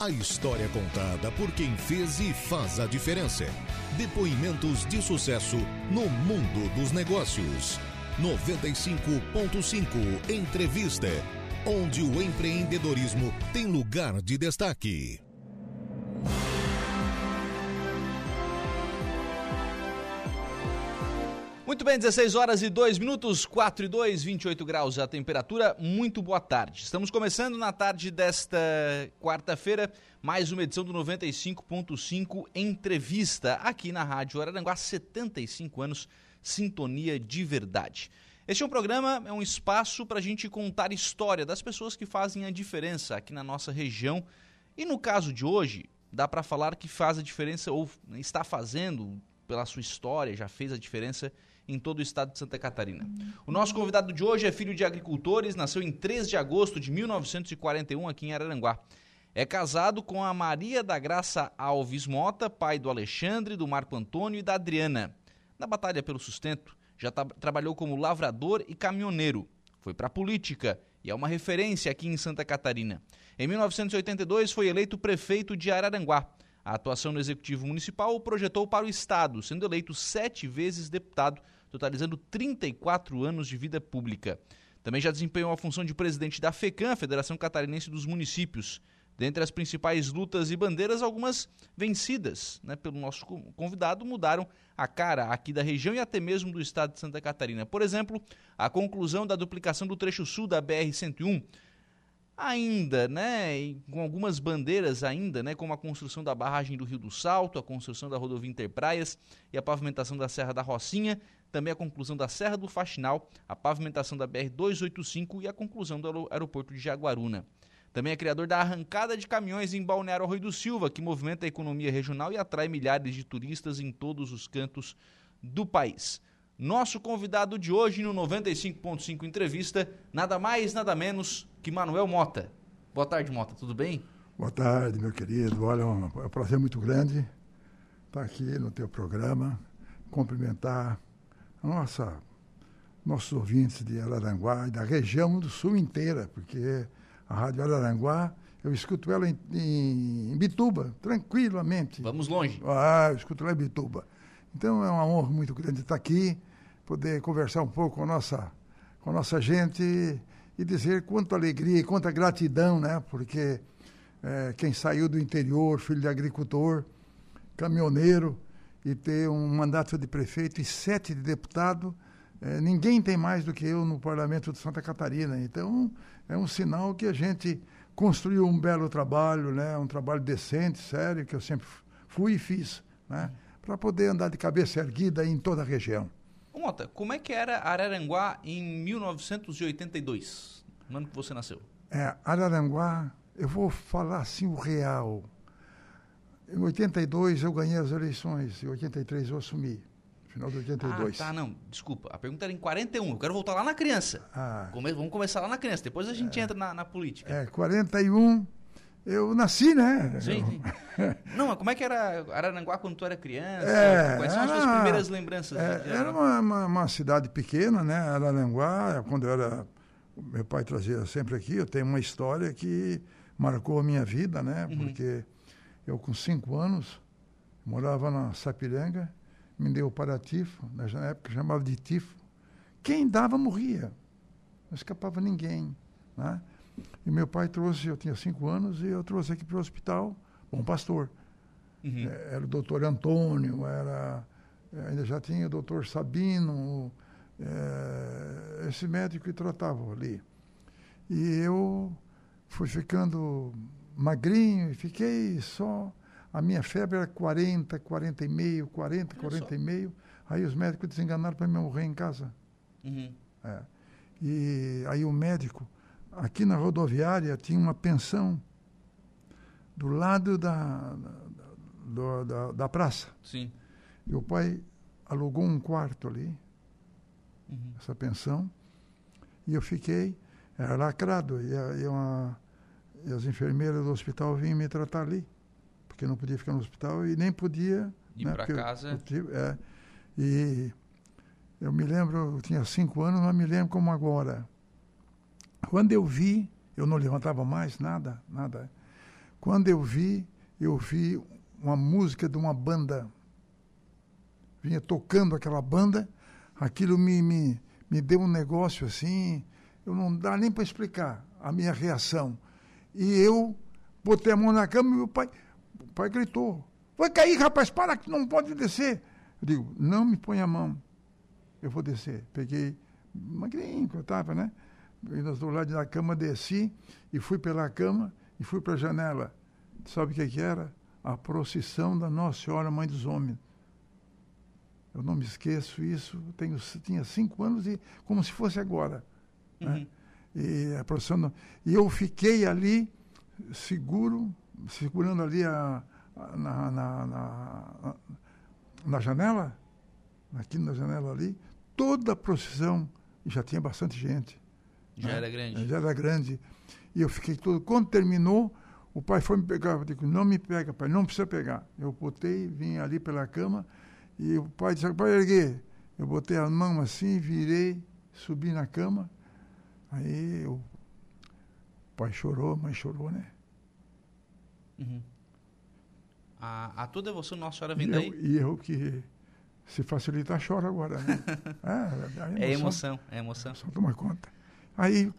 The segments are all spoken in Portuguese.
A história contada por quem fez e faz a diferença. Depoimentos de sucesso no mundo dos negócios. 95.5 Entrevista, onde o empreendedorismo tem lugar de destaque. Muito bem, 16 horas e 2 minutos, 4 e 2, 28 graus a temperatura. Muito boa tarde. Estamos começando na tarde desta quarta-feira mais uma edição do 95.5 Entrevista aqui na Rádio Araranguá, 75 anos, sintonia de verdade. Este é um programa, é um espaço para a gente contar história das pessoas que fazem a diferença aqui na nossa região. E no caso de hoje, dá para falar que faz a diferença ou está fazendo pela sua história, já fez a diferença em todo o estado de Santa Catarina. O nosso convidado de hoje é filho de agricultores, nasceu em 3 de agosto de 1941 aqui em Araranguá. É casado com a Maria da Graça Alves Mota, pai do Alexandre, do Marco Antônio e da Adriana. Na batalha pelo sustento, já tra trabalhou como lavrador e caminhoneiro. Foi para a política e é uma referência aqui em Santa Catarina. Em 1982 foi eleito prefeito de Araranguá. A atuação no executivo municipal o projetou para o estado, sendo eleito sete vezes deputado totalizando 34 anos de vida pública. Também já desempenhou a função de presidente da FECAM, Federação Catarinense dos Municípios. Dentre as principais lutas e bandeiras, algumas vencidas né, pelo nosso convidado mudaram a cara aqui da região e até mesmo do estado de Santa Catarina. Por exemplo, a conclusão da duplicação do trecho sul da BR-101, ainda, né, com algumas bandeiras ainda, né, como a construção da barragem do Rio do Salto, a construção da rodovia Interpraias e a pavimentação da Serra da Rocinha, também a conclusão da Serra do Faxinal, a pavimentação da BR-285 e a conclusão do aeroporto de Jaguaruna. Também é criador da arrancada de caminhões em Balneário Arroio do Silva, que movimenta a economia regional e atrai milhares de turistas em todos os cantos do país. Nosso convidado de hoje no 95.5 Entrevista, nada mais, nada menos que Manuel Mota. Boa tarde, Mota, tudo bem? Boa tarde, meu querido. Olha, é um prazer muito grande estar aqui no teu programa, cumprimentar nossa, nossos ouvintes de Araranguá e da região do sul inteira, porque a Rádio Araranguá, eu escuto ela em, em, em Bituba, tranquilamente. Vamos longe. Ah, eu escuto lá em Bituba. Então é uma honra muito grande estar aqui, poder conversar um pouco com a nossa, com a nossa gente e dizer quanta alegria e quanta gratidão, né? Porque é, quem saiu do interior, filho de agricultor, caminhoneiro, e ter um mandato de prefeito e sete de deputado. É, ninguém tem mais do que eu no parlamento de Santa Catarina. Então, é um sinal que a gente construiu um belo trabalho, né? um trabalho decente, sério, que eu sempre fui e fiz, né? para poder andar de cabeça erguida em toda a região. Mota, como é que era Araranguá em 1982, no ano que você nasceu? É, Araranguá, eu vou falar assim o real. Em 82 eu ganhei as eleições, em 83 eu assumi. Final de 82. Ah, tá, não, desculpa. A pergunta era em 41. Eu quero voltar lá na criança. Ah. Come, vamos começar lá na criança, depois a gente é. entra na, na, política. É, 41 eu nasci, né? Sim, sim. não, mas como é que era Araranguá quando tu era criança? É, Quais são as tuas primeiras lembranças? É, era uma, uma, uma, cidade pequena, né? Araranguá, quando eu era. Meu pai trazia sempre aqui, eu tenho uma história que marcou a minha vida, né? Uhum. Porque eu, com cinco anos, morava na Sapiranga, me deu para tifo, na época chamava de tifo. Quem dava morria, não escapava ninguém. Né? E meu pai trouxe, eu tinha cinco anos, e eu trouxe aqui para o hospital, bom pastor. Uhum. É, era o doutor Antônio, era, é, ainda já tinha o doutor Sabino, é, esse médico que tratava ali. E eu fui ficando magrinho e fiquei só. A minha febre era 40, 40 e meio, 40, Olha 40 só. e meio. Aí os médicos desenganaram para me morrer em casa. Uhum. É. E aí o médico, aqui na rodoviária, tinha uma pensão do lado da, da, da, da praça. Sim. E o pai alugou um quarto ali, uhum. essa pensão, e eu fiquei, era lacrado, e, e uma e as enfermeiras do hospital vinham me tratar ali, porque não podia ficar no hospital e nem podia. Ir né, para casa. Eu, é, e eu me lembro, eu tinha cinco anos, mas me lembro como agora. Quando eu vi, eu não levantava mais nada, nada. Quando eu vi, eu vi uma música de uma banda. Vinha tocando aquela banda, aquilo me, me, me deu um negócio assim, eu não dá nem para explicar a minha reação. E eu botei a mão na cama e meu pai, o pai gritou: Vai cair, rapaz, para que não pode descer. Eu digo: Não me põe a mão, eu vou descer. Peguei, magrinho que eu estava, né? E nós do lado da cama desci e fui pela cama e fui para a janela. Sabe o que, que era? A procissão da Nossa Senhora Mãe dos Homens. Eu não me esqueço isso. Tenho, tinha cinco anos e como se fosse agora. Né? Uhum. Né? E a procissão. E eu fiquei ali seguro, segurando ali a, a na, na, na, na, janela, aqui na janela ali, toda a procissão, já tinha bastante gente. Já né? era grande. Já era grande. E eu fiquei todo. Quando terminou, o pai foi me pegar. Eu digo, não me pega, pai, não precisa pegar. Eu botei, vim ali pela cama, e o pai disse, pai, erguer. Eu botei a mão assim, virei, subi na cama. Aí o pai chorou, a mãe chorou, né? Uhum. A, a tua devoção Nossa Senhora vem e daí? Eu, e eu que se facilitar, choro agora, né? é, é, emoção, é emoção. Só toma conta. Aí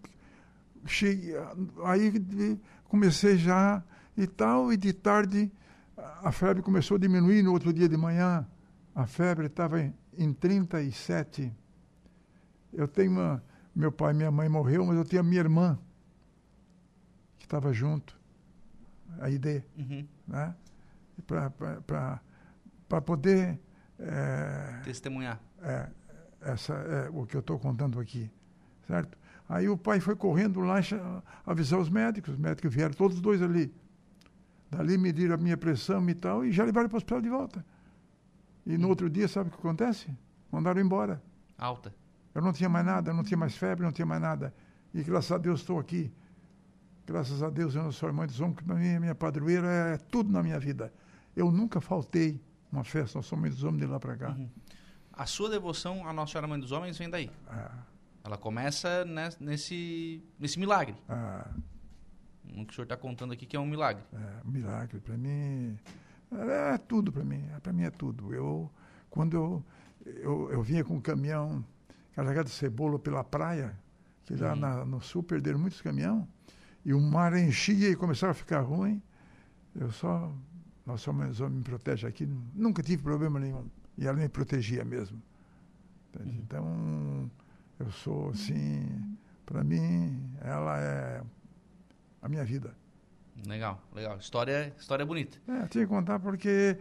cheguei, aí comecei já e tal, e de tarde a febre começou a diminuir no outro dia de manhã. A febre estava em, em 37. Eu tenho uma. Meu pai e minha mãe morreu, mas eu tinha minha irmã, que estava junto, a ID, uhum. né? Para poder. É, Testemunhar. É, essa é o que eu estou contando aqui, certo? Aí o pai foi correndo lá avisar os médicos. Os médicos vieram, todos os dois ali. Dali mediram a minha pressão e tal, e já levaram para o hospital de volta. E no outro dia, sabe o que acontece? Mandaram embora. Alta. Eu não tinha mais nada, não tinha mais febre, não tinha mais nada. E graças a Deus estou aqui. Graças a Deus eu não sou irmã de Zom, que para mim, minha padroeira é tudo na minha vida. Eu nunca faltei uma festa ao São Mãe dos Homens de lá para cá. Uhum. A sua devoção à Nossa Senhora Mãe dos Homens vem daí? Ah. Ela começa nesse, nesse milagre. Ah. O que o senhor está contando aqui que é um milagre. É, um milagre. Para mim, é, é tudo para mim. Para mim é tudo. Eu, quando eu, eu, eu vinha com um caminhão carregado de cebola pela praia, que lá uhum. na, no sul perderam muitos caminhões, e o mar enchia e começava a ficar ruim, eu só, nós somos homem me protege aqui, nunca tive problema nenhum. E ela me protegia mesmo. Uhum. Então, eu sou assim, para mim, ela é a minha vida. Legal, legal. História, história bonita. É, tinha que contar porque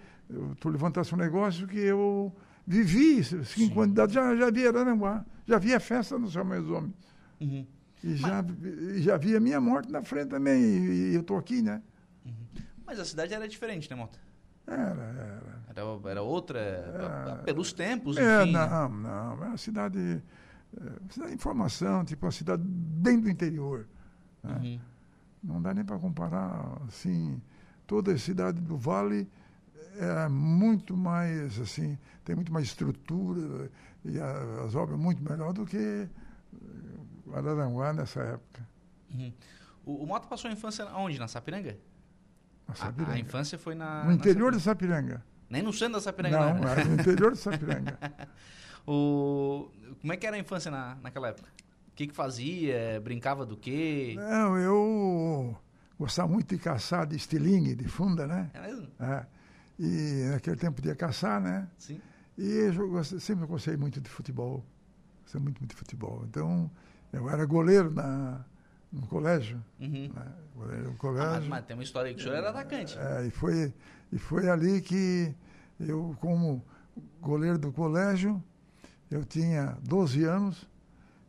tu levantasse um negócio que eu vivi cinco anos de idade, já, já via Aranaguá, já via festa no Céu Mais Homens. Uhum. E Mas... já, já via minha morte na frente também, e, e eu estou aqui, né? Uhum. Mas a cidade era diferente, né, Mota? Era, era. Era, era outra, era, pelos tempos, é, enfim. Não, não, era uma cidade é, informação, tipo uma cidade bem do interior. Né? Uhum. Não dá nem para comparar, assim, toda a cidade do Vale é muito mais, assim, tem muito mais estrutura e a, as obras muito melhor do que eh, Araranguá nessa época. Uhum. O, o Mota passou a infância onde? Na Sapiranga? Na Sapiranga. A, a, infância foi na... No interior da Sapiranga. Nem no centro da Sapiranga, não. Não, era no interior de Sapiranga. o, como é que era a infância na, naquela época? O que, que fazia? Brincava do quê? Não, eu gostava muito de caçar de estilingue, de funda, né? É mesmo? É. E naquele tempo podia caçar, né? Sim. E eu sempre gostei muito de futebol. Gostei muito, muito de futebol. Então, eu era goleiro na, no colégio. Uhum. Né? Goleiro no colégio. Ah, mas, mas, tem uma história que o senhor era atacante. É, e, foi, e foi ali que eu, como goleiro do colégio, eu tinha 12 anos,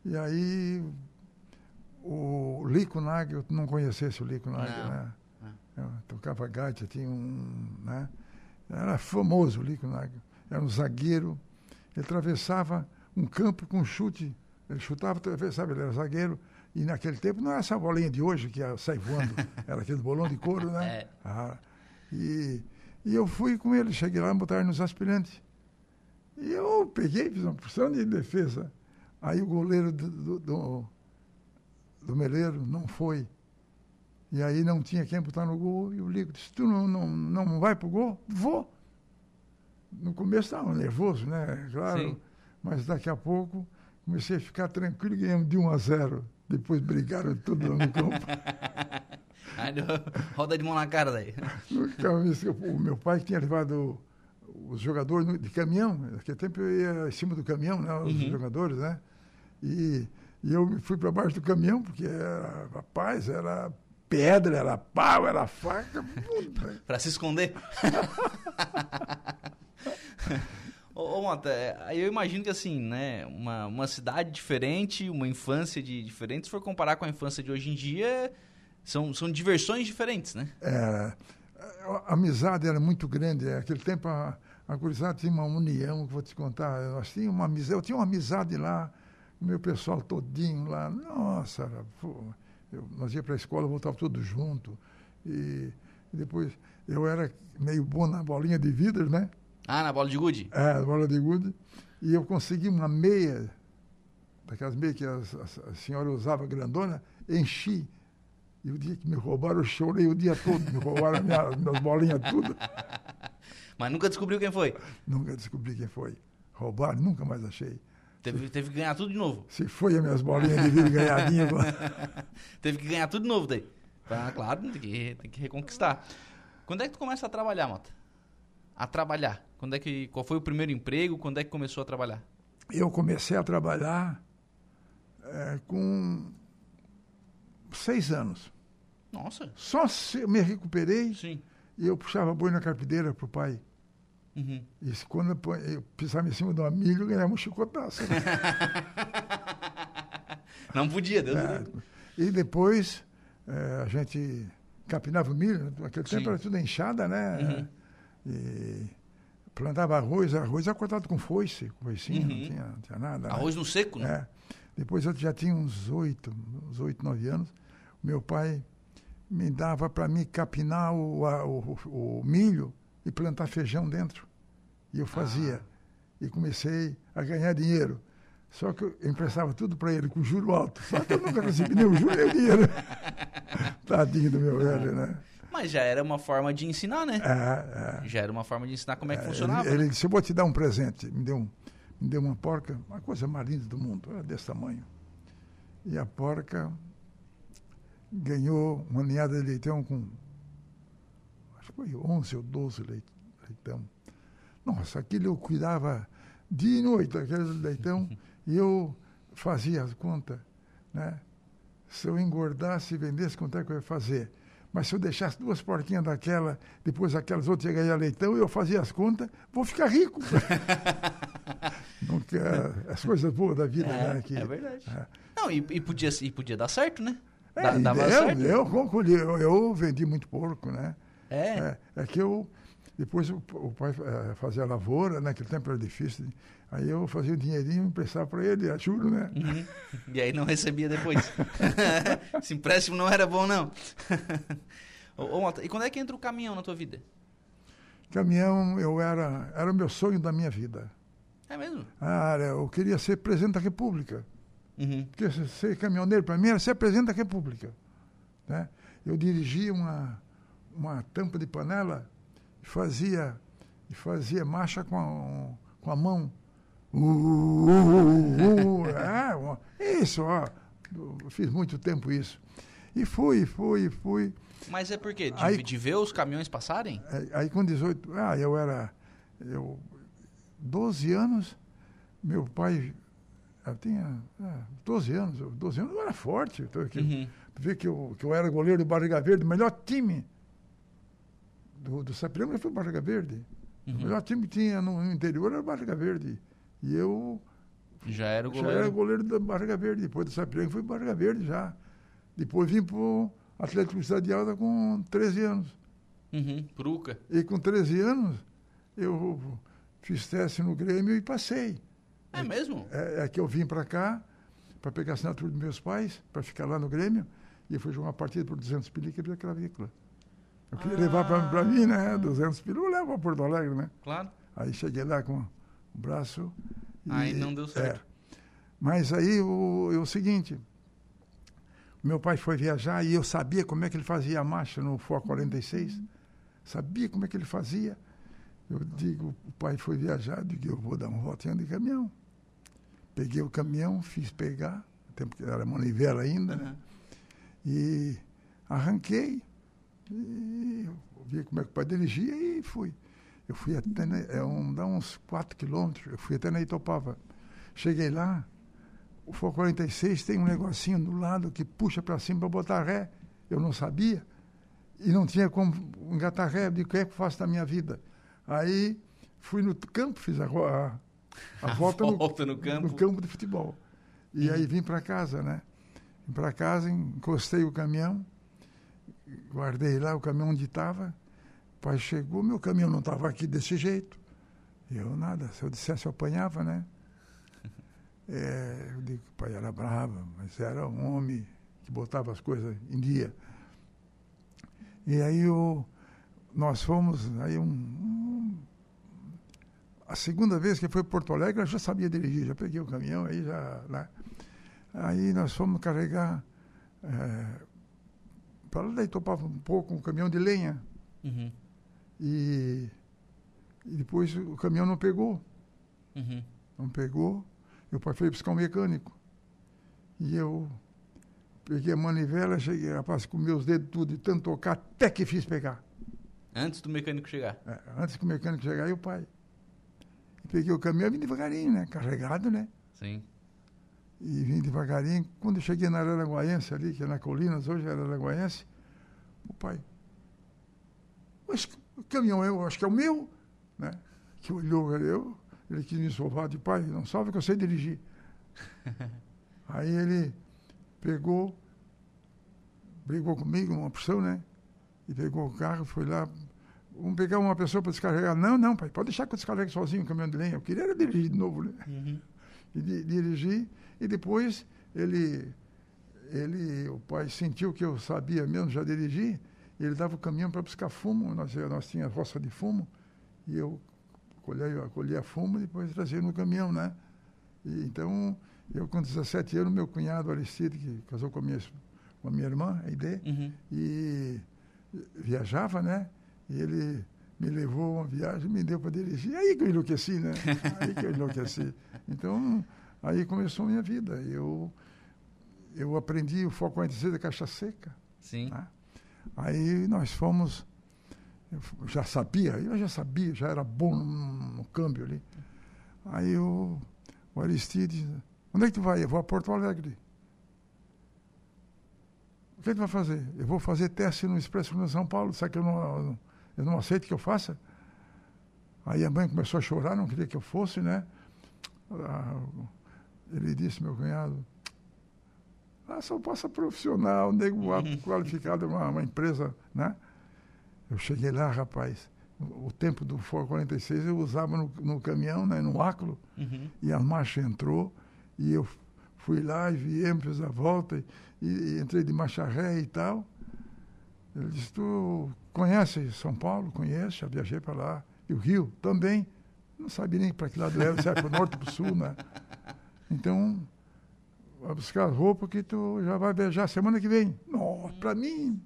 e aí o Lico Nag, eu não conhecesse o Lico Nag, não, né? Não. Eu tocava gaita, tinha um. Né? Era famoso o Lico Nag. Era um zagueiro. Ele atravessava um campo com chute. Ele chutava, atravessava, ele era zagueiro. E naquele tempo não era essa bolinha de hoje que sai voando, era aquele bolão de couro, né? É. Ah, e, e eu fui com ele, cheguei lá e botaram nos aspirantes. E eu peguei, fiz uma porção de defesa. Aí o goleiro do, do, do, do Meleiro não foi. E aí não tinha quem botar no gol. E eu ligo, disse, tu não, não, não vai pro gol? Vou. No começo estava nervoso, né? Claro. Sim. Mas daqui a pouco comecei a ficar tranquilo e ganhamos de 1 a 0. Depois brigaram tudo no campo. Aí roda de mão na cara daí. O meu pai tinha levado os jogadores de caminhão. Naquele tempo eu ia em cima do caminhão, né? Os Uhum. jogadores, né? E, e eu fui para baixo do caminhão, porque era, rapaz, era pedra, era pau, era faca. puta. Pra se esconder. Ô, Mota, é, aí eu imagino que assim, né, uma, uma cidade diferente, uma infância de diferente, se for comparar com a infância de hoje em dia, são, são diversões diferentes, né? É, a amizade era muito grande. Naquele tempo a, a gurizada tinha uma união, que vou te contar. Nós tínhamos uma amizade, eu tinha uma amizade lá, meu pessoal todinho lá. Nossa, era, pô, eu- nós ia para a escola, voltava todos junto. E, e depois eu era meio bom na bolinha de vidro, né? Ah, na bola de gude? É, a bola de gude. E eu consegui uma meia, daquelas meias que as- as- a, senhora usava grandona, enchi. E o dia que me roubaram, eu chorei o dia todo. Me roubaram minha, minhas bolinhas tudo. Mas nunca descobriu quem foi. Nunca descobri quem foi. Roubaram, nunca mais achei. Teve, teve que ganhar tudo de novo. Se foi as minhas bolinhas de vidro ganhadinhas. Teve que ganhar tudo de novo daí. Tá, claro, tem que, tem que reconquistar. Quando é que tu começa a trabalhar, Mota? A trabalhar. Quando é que, qual foi o primeiro emprego? Quando é que começou a trabalhar? eu comecei a trabalhar eh, com seis anos. Nossa, Só se eu me recuperei sim. e eu puxava boi na carpideira pro pai. Uhum. E se quando eu, eu pisava em cima de uma milho, eu ganhava um chicotaço. né? Não podia, Deus É, livre. e depois eh, a gente capinava o milho, né? naquele Sim. tempo era tudo enxada, né? Uhum. E plantava arroz, arroz era cortado com foice, com não, Uhum. tinha, não tinha nada. né? Arroz no seco, né? É. Depois eu já tinha uns oito, uns oito, nove anos. Meu pai me dava para mim capinar o, a- o, o milho e plantar feijão dentro. E eu fazia. Ah. E comecei a ganhar dinheiro. Só que eu emprestava tudo para ele com juro alto. Só que eu nunca recebi nem o juro nem o dinheiro. Tadinho do meu velho, né? Mas já era uma forma de ensinar, né? É, é. Já era uma forma de ensinar como é que É, funcionava. Ele, ele disse, eu vou te dar um presente. Me deu, um, me deu uma porca, uma coisa mais linda do mundo, era desse tamanho. E a porca ganhou uma ninhada de leitão com, acho que foi 11 ou 12 leit- leitão. Nossa, aquilo eu cuidava dia e noite, aquele leitão, e eu fazia as contas, né? Se eu engordasse e vendesse, quanto é que eu ia fazer? Mas se eu deixasse duas porquinhas daquela, depois aquelas outras iam ganhar leitão, eu fazia as contas, vou ficar rico. Nunca, as coisas boas da vida, É, né? Que, é verdade. é. Não, e, e podia, e podia dar certo, né? É, Da- dava eu, certo. eu, colhi, eu, eu vendi muito porco, né? É. É, é que eu. Depois o, o pai eh, fazia lavoura, né? naquele tempo era difícil. Aí eu fazia o dinheirinho, emprestava para ele, a juro, né? Uhum. E aí não recebia depois. Esse empréstimo não era bom, não. Ô, ô, e quando é que entra o caminhão na tua vida? Caminhão, eu era. Era o meu sonho da minha vida. É mesmo? Ah, eu queria ser presidente da República. Uhum. Porque ser- caminhoneiro para mim era ser presidente da República. Né? Eu dirigia uma, uma tampa de panela fazia, e fazia marcha com a, com a mão. Uh, uh, uh, é, isso, ó. Fiz muito tempo isso. E fui, fui, fui. Mas é por quê? De, Aí- de ver os caminhões passarem? Aí, aí com 18, ah, eu era, eu, 12 anos, meu pai, eu tinha ah, 12 anos, eu- 12 anos eu era forte, então, que, Uhum. ver que eu, que eu era goleiro do Barriga Verde, o melhor time do, do Sapiranga foi o Barriga Verde. O Uhum. melhor time que tinha no, interior era o Barriga Verde. E eu Já era o já goleiro. era goleiro do Barriga Verde. Depois do Sapiranga fui Barriga Verde já. Depois vim para o Atlético Cidade de Alta com 13 anos. Uhum. Pruca. E com 13 anos, eu fiz teste no Grêmio e passei. É mesmo? É, é que eu vim para cá, para pegar a assinatura dos meus pais, para ficar lá no Grêmio, e fui jogar uma partida por 200 pila e quebrei a clavícula. Eu queria Ah. levar para mim, né? 200 pila, eu levo para Porto Alegre, né? Claro. Aí cheguei lá com o braço. e- Aí não deu certo. é. Mas aí o, é o seguinte, Meu pai foi viajar e eu sabia como é que ele fazia a marcha no Ford 46. Sabia como é que ele fazia. Eu digo, o pai foi viajar, digo, eu vou dar uma voltinha de caminhão. Peguei o caminhão, fiz pegar, tempo que era manivela ainda, né? E arranquei, e vi como é que o pai dirigia e fui. Eu fui até, é um, dá uns 4 quilômetros, eu fui até na Itopava. Cheguei lá, o For 46 tem um negocinho do lado que puxa para cima para botar ré. Eu não sabia. E não tinha como engatar ré. Eu digo, o que é que eu faço da minha vida? Aí fui no campo, fiz a, a, a volta, volta no, no, campo. no campo de futebol. E uhum. aí vim para casa, né? Vim para casa, encostei o caminhão, guardei lá o caminhão onde estava. O pai chegou, meu caminhão não estava aqui desse jeito. Eu nada, se eu dissesse eu apanhava, né? É, eu digo que o pai era bravo, mas era um homem que botava as coisas em dia. E aí o, nós fomos, aí um, um, a segunda vez que foi para Porto Alegre, eu já sabia dirigir, já peguei o caminhão, aí já, né? Aí nós fomos carregar, é, para lá daí topava um pouco um caminhão de lenha. Uhum. E, e, depois o caminhão não pegou. Uhum. Não pegou. Meu pai foi buscar um mecânico. E eu peguei a manivela, cheguei, rapaz, com meus dedos tudo, de tanto tocar, até que fiz pegar. Antes do mecânico chegar? É, antes que o mecânico chegar, e o pai. E peguei o caminhão e vim devagarinho, né? Carregado, né? Sim. E vim devagarinho. Quando eu cheguei na Araranguaense ali, que é na Colinas, hoje é Araranguaense, o pai. Mas o caminhão, eu acho que é o meu, né? Que olhou, eu, ele quis me salvar de pai, não salve que eu sei dirigir. Aí ele pegou, brigou comigo, uma opção, né? E pegou o carro, foi lá. Vamos pegar uma pessoa para descarregar. Não, não, pai, pode deixar que eu descarregue sozinho o caminhão de lenha. Eu queria era dirigir de novo, né? Uhum. E di dirigir, e depois ele, ele, o pai sentiu que eu sabia mesmo já dirigir, ele dava o caminhão para buscar fumo. Nós, nós tínhamos roça de fumo, e eu colhia, colhia fumo e depois trazia no caminhão, né? E, então, eu com 17 anos, meu cunhado Aristide, que casou com a minha, com a minha irmã, a Ide, uhum. e viajava, né? E ele me levou uma viagem, me deu para dirigir. Aí que eu enlouqueci, né? Aí que eu enlouqueci. Então, aí começou a minha vida. Eu, eu aprendi o foco 46 da caixa seca. Sim. Né? Aí nós fomos eu já sabia, eu já sabia, já era bom no, no câmbio ali. Aí o, o Aristide, onde é que tu vai? Eu vou a Porto Alegre. O que tu vai fazer? Eu vou fazer teste no Expresso de São Paulo, sabe que eu não, eu não aceito que eu faça? Aí a mãe começou a chorar, não queria que eu fosse, né? Ele disse, meu cunhado, ah, só passa profissional, nego qualificado, uma, uma empresa, né? Eu cheguei lá, rapaz, o tempo do Ford 46 eu usava no, no caminhão, né, no áculo, uhum. e a marcha entrou, e eu fui lá e viemos, fiz a volta, e, e, entrei de marcha ré e tal. Ele disse, tu conhece São Paulo? Conheço, já viajei para lá. E o Rio também. Não sabia nem para que lado era, se era para o norte ou para o sul, né? Então, vai buscar roupa que tu já vai viajar semana que vem. Nossa, para mim,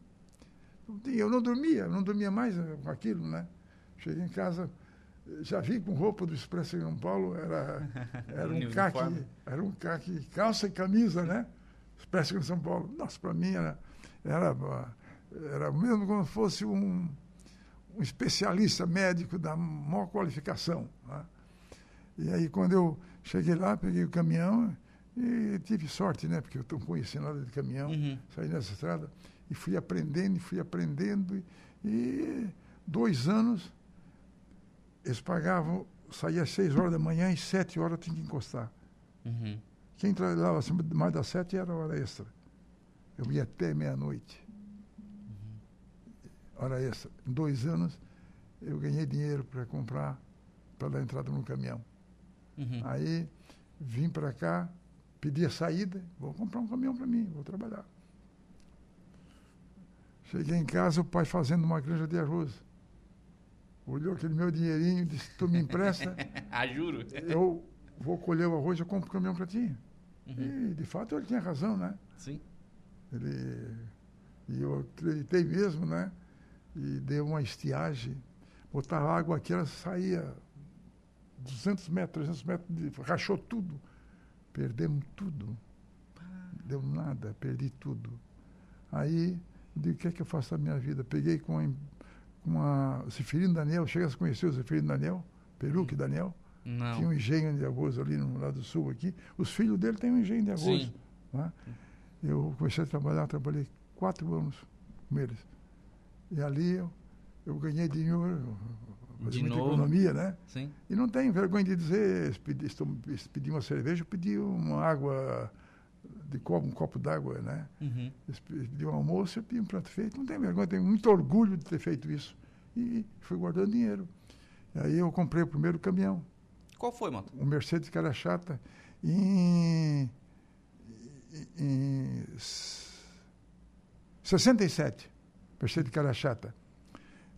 eu não dormia, não dormia mais com aquilo, né? Cheguei em casa, já vim com roupa do Expresso em São Paulo, era, era um caque, era um caque, calça e camisa, né? Expresso em São Paulo. Nossa, para mim era, era, era mesmo como se fosse um, um especialista médico da maior qualificação. Né? E aí, quando eu cheguei lá, peguei o caminhão e tive sorte, né? Porque eu estou conhecendo nada de caminhão, uhum. saí nessa estrada e fui aprendendo, e fui aprendendo. E dois anos, eles pagavam, saía às seis horas da manhã e sete horas tinha que encostar. Uhum. Quem trabalhava acima mais das sete era hora extra. Eu ia até meia-noite. Uhum. Hora extra. Em dois anos, eu ganhei dinheiro para comprar, para dar entrada no caminhão. Uhum. Aí vim para cá, pedi a saída, vou comprar um caminhão para mim, vou trabalhar. Cheguei em casa, o pai fazendo uma granja de arroz. Olhou aquele meu dinheirinho e disse, tu me empresta? ah, juro? Eu vou colher o arroz, eu compro o caminhão para ti. Uhum. E, de fato, ele tinha razão, né? Sim. Ele, e eu acreditei mesmo, né? E deu uma estiagem. Botava água aqui, ela saía 200 metros, 300 metros, de, rachou tudo. Perdemos tudo. Deu nada, perdi tudo. Aí, eu digo, o que é que eu faço da minha vida? Peguei com a, com a Seferino Daniel, chega a conhecer o Seferino Daniel, Peruque Daniel. Não. Tinha um engenho de arroz ali no lado do sul aqui. Os filhos dele têm um engenho de arroz. Né? Eu comecei a trabalhar, trabalhei quatro anos com eles. E ali eu, eu ganhei dinheiro, De muita novo. economia, né? Sim. E não tenho vergonha de dizer, se pedi, uma cerveja, eu pedi uma água, de copo, um copo d'água, né? Uhum. Se pedi um almoço, eu pedi um prato feito. Não tenho vergonha, tenho muito orgulho de ter feito isso. E fui guardando dinheiro. E aí eu comprei o primeiro caminhão Qual foi, Mota? um Mercedes cara chata em, em, em 67, Mercedes cara chata.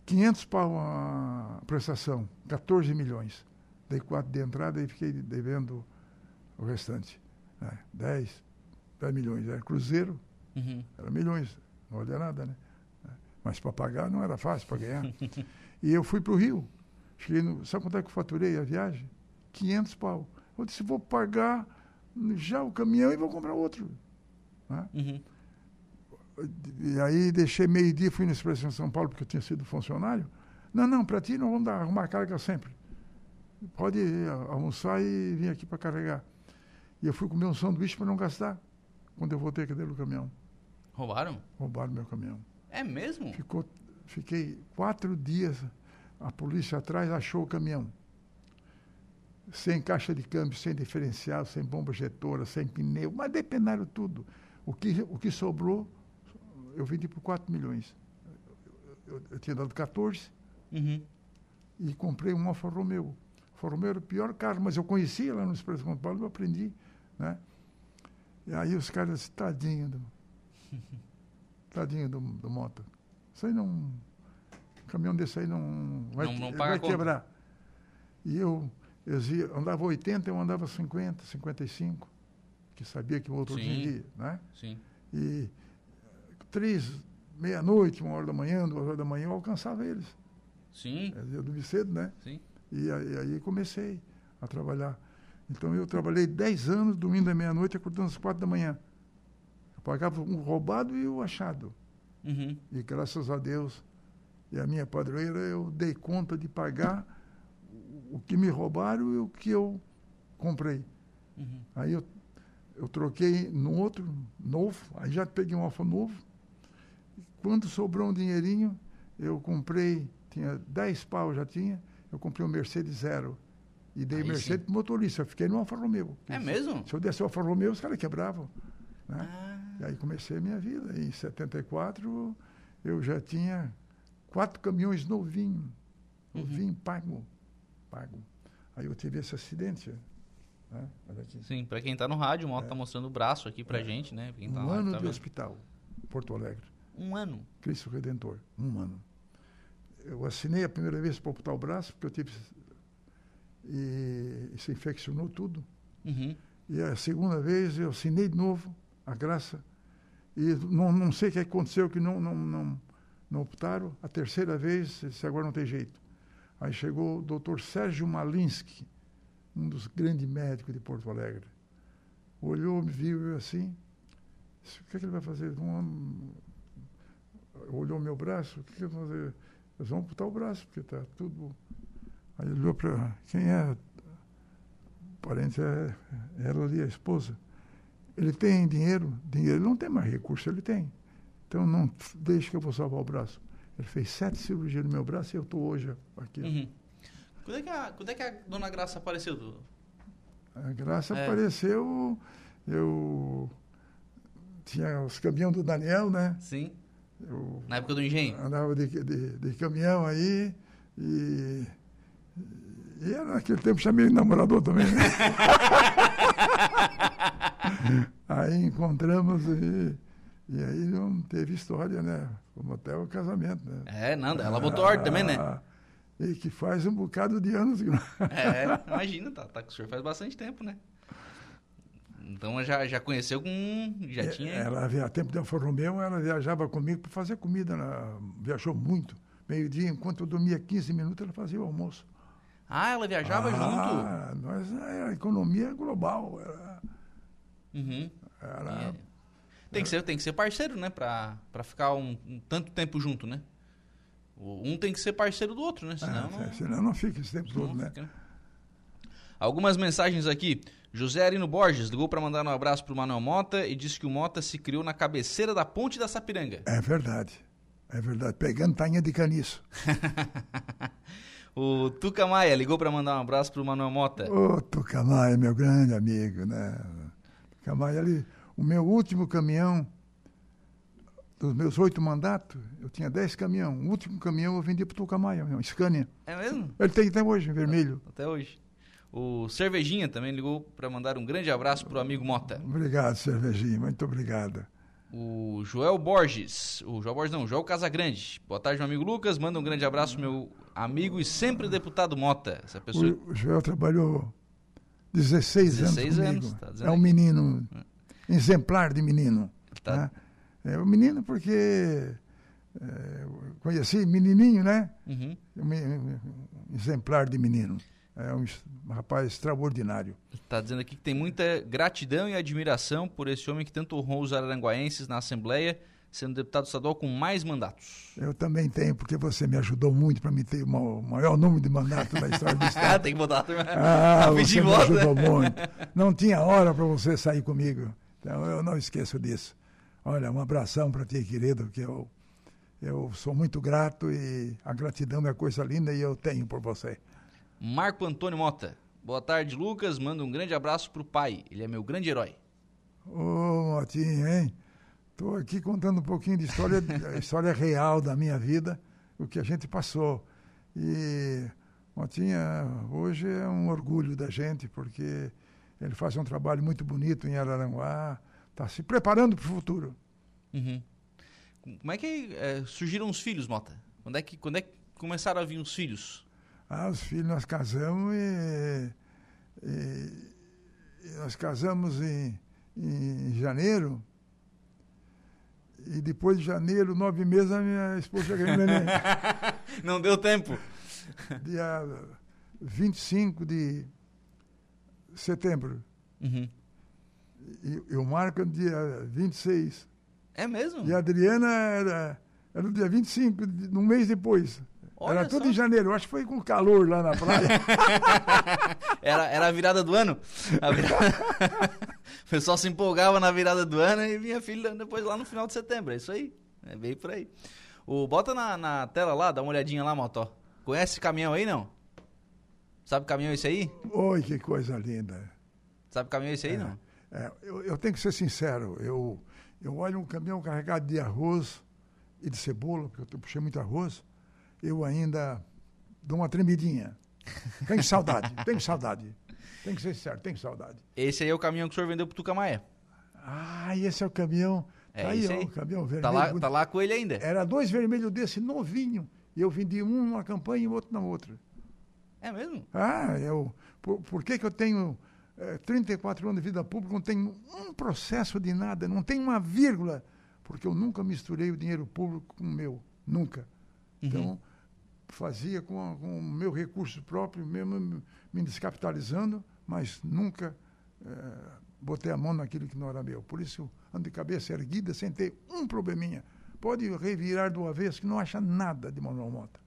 500 pau a prestação, 14 milhões. Dei quatro de entrada e fiquei devendo o restante. né? 10, 10 milhões. Era cruzeiro, Uhum. era milhões, não olha nada, né? Mas para pagar não era fácil para ganhar. e eu fui para o Rio. Cheguei no, sabe quanto é que eu faturei a viagem? 500 pau. Eu disse, vou pagar já o caminhão e vou comprar outro. né? Uhum. E aí deixei meio-dia, fui no Expresso em São Paulo, porque eu tinha sido funcionário. Não, não, para ti não vamos dar, arrumar carga sempre. Pode almoçar e vir aqui para carregar. E eu fui comer um sanduíche para não gastar. Quando eu voltei, cadê o caminhão? Roubaram? Roubaram meu caminhão. É mesmo? Ficou, fiquei quatro dias, a polícia atrás achou o caminhão. Sem caixa de câmbio, sem diferencial, sem bomba injetora, sem pneu, mas depenaram tudo. O que, o que sobrou, eu vendi por 4 milhões. Eu, eu- eu tinha dado 14 Uhum. e comprei um Alfa Romeo. Alfa Romeo era o pior carro, mas eu conhecia lá no Expresso São Paulo, eu aprendi. Né? E aí os caras tadinho do, tadinho do, do moto. Isso aí não. Um caminhão desse aí não vai, Não- não vai conta. quebrar. E eu, eu andava 80, eu andava 50, 55, que sabia que o outro ir, né? Sim. E três, meia-noite, uma hora da manhã, duas horas da manhã, eu alcançava eles. Sim. Eu dormia cedo, né? Sim. E aí, aí comecei a trabalhar. Então eu trabalhei 10 anos, dormindo à meia-noite, acordando às quatro da manhã. Eu pagava o roubado e o achado. Uhum. E graças a Deus e a minha padroeira, eu dei conta de pagar o que me roubaram e o que eu comprei. Uhum. Aí eu, eu troquei no outro, novo, aí já peguei um Alfa novo. Quando sobrou um dinheirinho, eu comprei, tinha 10 pau já tinha, eu comprei um Mercedes Zero. E dei Aí Mercedes pro motorista, eu fiquei no Alfa Romeo. É mesmo? Se eu desse o Alfa Romeo, os caras quebravam. Né? Ah. E aí comecei a minha vida. Em 74, eu já tinha quatro caminhões novinhos. Uhum. Novinho, pago. Pago. Aí eu tive esse acidente. Né? Sim, pra quem tá no rádio, o Moto tá mostrando o braço aqui pra gente, né? Tá Um lá, ano tá de vendo. hospital, Porto Alegre. Um ano. Cristo Redentor. Um ano. Eu assinei a primeira vez para amputar o braço, porque eu tive. E, e se infeccionou tudo. Uhum. E a segunda vez eu assinei de novo a graça. E não, não sei o que aconteceu, que não, não, não, não optaram. A terceira vez, disse, agora não tem jeito. Aí chegou o doutor Sérgio Malinsky, um dos grandes médicos de Porto Alegre. Olhou, me viu assim. disse, O que, é que ele vai fazer? Vamos- Olhou meu braço, o que, que ele vai fazer? Nós vamos amputar o braço, porque está tudo. Aí ele olhou para. Quem é? parente é ela ali, a esposa. Ele tem dinheiro? Dinheiro. Ele não tem mais recurso, ele tem. Então não deixe que eu vou salvar o braço. Ele fez sete cirurgias no meu braço e eu estou hoje aqui. Uhum. Quando é, que a, quando é que a dona Graça apareceu? A graça É. apareceu, eu tinha os caminhões do Daniel, né? Sim. Eu Na época do engenho? andava de, de, de caminhão aí e, e era, naquele tempo chamei namorador também, né? aí encontramos e, e aí não teve história, né? Como até o casamento, né? É, não, ela botou ordem também, né? Ah, E que faz um bocado de anos É, imagina, tá, tá com o senhor faz bastante tempo, né? Então já, já conheceu com. Já É, tinha. Ela, via tempo de Alfa Romeo, ela viajava comigo para fazer comida. Ela viajou muito. Meio-dia, enquanto eu dormia 15 minutos, ela fazia o almoço. Ah, ela viajava junto. ah, Nós, a economia global. Era, Uhum. era- É. Tem, que ser, tem que ser parceiro, né? Pra ficar um, um tanto tempo junto, né? Um tem que ser parceiro do outro, né? Senão é, não, senão não fica esse tempo todo, né? fica, né? Algumas mensagens aqui. José Arino Borges ligou para mandar um abraço pro Manuel Mota e disse que o Mota se criou na cabeceira da ponte da Sapiranga. É verdade. É verdade. Pegando tainha de caniço. O Tuca Maia ligou para mandar um abraço pro Manuel Mota. Ô, Tucamaia, meu grande amigo, né? Tucamaia ali, o meu último caminhão, dos meus oito mandatos, eu tinha dez caminhões. O último caminhão eu vendi para o Tucamaia, um Scania. É mesmo? Ele tem até hoje, vermelho. Até hoje. O Cervejinha também ligou para mandar um grande abraço pro amigo Mota. Obrigado, cervejinha, muito obrigado. O Joel Borges, o Joel Borges não, o Joel Casagrande. Boa tarde, meu amigo Lucas. Manda um grande abraço, meu amigo e sempre deputado Mota. Essa pessoa. O, o Joel trabalhou 16, 16 anos anos, comigo. tá dizendo é um menino, exemplar de menino. Tá. né? É um menino porque é, conheci menininho, né? Uhum. Um, um exemplar de menino. É um, rapaz extraordinário. Tá dizendo aqui que tem muita gratidão e admiração por esse homem que tanto honrou os araranguaenses na Assembleia, sendo deputado estadual com mais mandatos. Eu também tenho, porque você me ajudou muito para me ter o ma- o maior número de mandatos da história do Estado. tem que botar. Ah, você me voto, ajudou né? muito. Não tinha hora para você sair comigo. Então eu não esqueço disso. Olha, um abração para ti, querido, que eu, eu sou muito grato e a gratidão é coisa linda e eu tenho por você. Marco Antônio Mota. Boa tarde, Lucas. Manda um grande abraço pro pai. Ele é meu grande herói. Ô, Motinho, hein? Estou aqui contando um pouquinho de história, história real da minha vida, o que a gente passou. E Motinha hoje é um orgulho da gente, porque ele faz um trabalho muito bonito em Araranguá, está se preparando para o futuro. Uhum. Como é que eh, surgiram os filhos, Mota? Quando é, que, quando é que começaram a vir os filhos? Ah, os filhos nós casamos e, e- e nós casamos em, em janeiro. E depois de janeiro, nove meses, a minha esposa ganhou neném. Não deu tempo. Dia 25 de setembro. Uhum. E eu marco no dia 26. É mesmo? E a Adriana era, era no dia 25, de- um mês depois. Olha era tudo só. em janeiro. Acho que foi com calor lá na praia. Era, era a virada do ano. A virada- o pessoal se empolgava na virada do ano e vinha filho depois lá no final de setembro. É isso aí. É bem por aí. O, bota na, na tela lá, dá uma olhadinha lá, Motó. Conhece esse caminhão aí, não? Sabe que caminhão é esse aí? Oi, que coisa linda. Sabe que caminhão é esse aí, não? É, eu, eu tenho que ser sincero, eu, eu olho um caminhão carregado de arroz e de cebola, porque eu puxei muito arroz, eu ainda dou uma tremidinha. Tenho saudade, tenho saudade. Tem que ser sincero, tenho saudade. Esse aí é o caminhão que o senhor vendeu pro Tucamaé. Ah, esse é o caminhão. É tá aí, esse ó, aí. o caminhão vermelho. Tá lá, tá lá com ele ainda. Era dois vermelhos desse novinho. E eu vendi um numa campanha e o outro na outra. É mesmo? Ah, eu. Por, por que, que eu tenho eh, 34 anos de vida pública, não tenho um processo de nada, não tenho uma vírgula? Porque eu nunca misturei o dinheiro público com o meu. Nunca. Então, fazia com, o meu recurso próprio, mesmo me- descapitalizando, mas nunca eh, botei a mão naquilo que não era meu. Por isso, ando de cabeça erguida, sem ter um probleminha. Pode revirar do avesso, que não acha nada de Manuel Mota.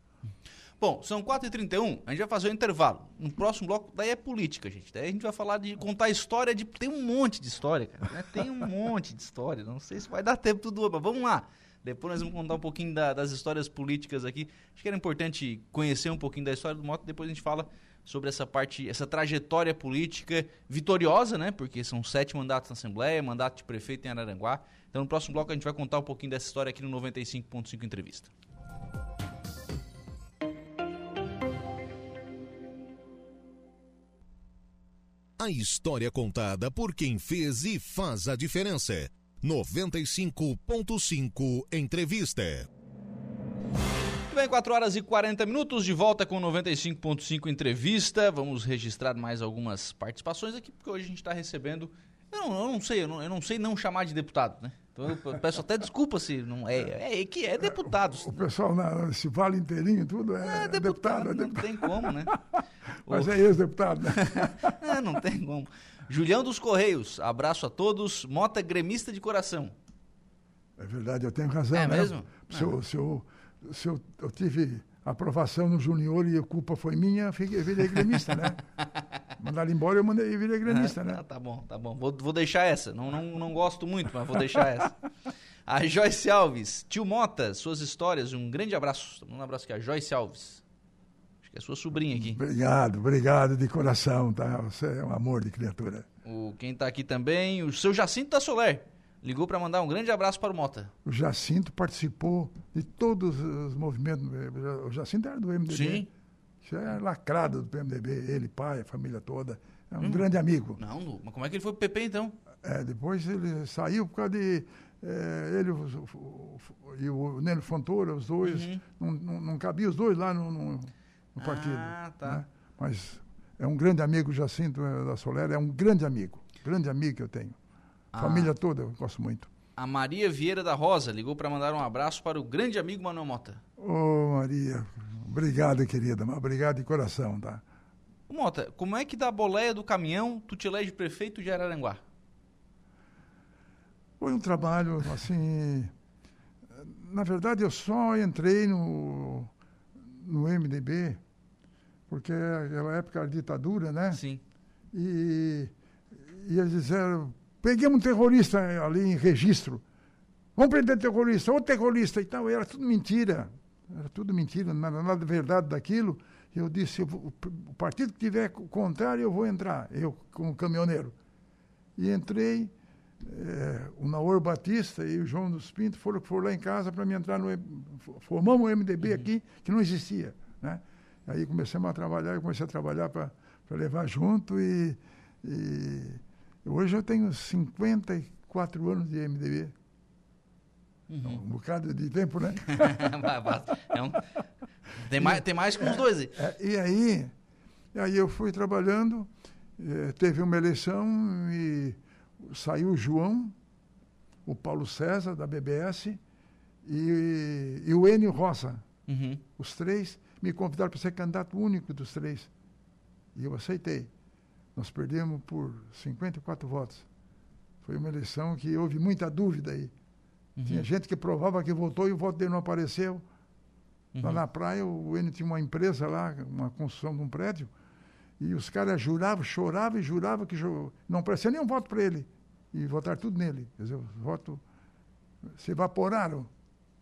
Bom, são 4h31, a gente vai fazer o intervalo. No próximo bloco, daí é política, gente. Daí a gente vai falar de contar história de. Tem um monte de história, cara. né? Tem um monte de história. Não sei se vai dar tempo tudo, mas vamos lá. Depois nós vamos contar um pouquinho da- das histórias políticas aqui. Acho que era importante conhecer um pouquinho da história do Mota, depois a gente fala sobre essa parte, essa trajetória política vitoriosa, né? Porque são sete mandatos na Assembleia, mandato de prefeito em Araranguá. Então no próximo bloco a gente vai contar um pouquinho dessa história aqui no 95.5 Entrevista. A história contada por quem fez e faz a diferença. 95.5 Entrevista. Muito bem, 4 horas e 40 minutos, de volta com 95.5 entrevista. Vamos registrar mais algumas participações aqui, porque hoje a gente está recebendo Eu não, eu não sei, eu não, eu não sei não chamar de deputado, né? Então eu peço até desculpa se não é. É, é que é deputado. O pessoal nesse vale inteirinho, tudo é, É deputado, não tem como, né? Mas O- é ex-deputado, né? É, não tem como. Julião dos Correios, abraço a todos. Mota gremista de coração. É verdade, eu tenho razão. É né? mesmo? Se, eu, se, eu, se eu, eu tive aprovação no junior e a culpa foi minha, fiquei- virei gremista, né? Mandaram embora, eu mandei, virei gremista, Ah, né? tá bom, tá bom. Vou, vou deixar essa. Não, não, não gosto muito, mas vou deixar essa. A Joyce Alves. Tio Mota, suas histórias. Um grande abraço. Um abraço aqui, a Joyce Alves. Acho que é sua sobrinha aqui. Obrigado, obrigado de coração, tá? Você é um amor de criatura. O, quem tá aqui também, o seu Jacinto da Soler. Ligou para mandar um grande abraço para o Mota. O Jacinto participou de todos os movimentos. O Jacinto era do MDB. Sim. Isso é lacrado do PMDB, ele, pai, a família toda. É Hum. um grande amigo. Não, Lu, mas como é que ele foi pro PP então? É, depois ele saiu por causa de. é, ele o- o- o- e o Nélio Fontoura, os dois. Uhum. Não, não, não cabia os dois lá no, no- partido. Ah, tá. né? Mas é um grande amigo, Jacinto eh, da Solera, é um grande amigo. Grande amigo que eu tenho. Ah. Família toda, eu gosto muito. A Maria Vieira da Rosa ligou para mandar um abraço para o grande amigo Manuel Mota. Ô, Maria, obrigado, querida, mas obrigado de coração, tá? Mota, como é que da boleia do caminhão tu te elege prefeito de Araranguá? Foi um trabalho, assim. Na verdade, eu só entrei no, no MDB, porque aquela época era ditadura, né? Sim. E, e eles disseram: peguei um terrorista ali em registro. Vamos prender terrorista, outro terrorista e tal. E era tudo mentira. Era tudo mentira, nada verdade daquilo. Eu disse: o partido que tiver contrário, eu vou entrar, eu como caminhoneiro. E entrei. eh, o Naor Batista e o João dos Pintos foram, foram lá em casa para me entrar no. Formamos o MDB aqui, que não existia. Né? Aí começamos a trabalhar, eu comecei a trabalhar para levar junto e, e hoje eu tenho 54 anos de MDB. Um bocado de tempo, né? É um- Tem, mais, tem mais que uns dois aí. É, e aí, e aí eu fui trabalhando, eh, teve uma eleição e saiu o João, o Paulo César, da BBS, e, e o Enio Rosa. Uhum. Os três me convidaram para ser candidato único dos três. E eu aceitei. Nós perdemos por 54 votos. Foi uma eleição que houve muita dúvida aí. Tinha gente que provava que votou e o voto dele não apareceu. Lá na praia, o Enio tinha uma empresa lá, uma construção de um prédio, e os caras juravam, choravam e juravam que não aparecia nenhum voto para ele. E votaram tudo nele. Quer dizer, os votos se evaporaram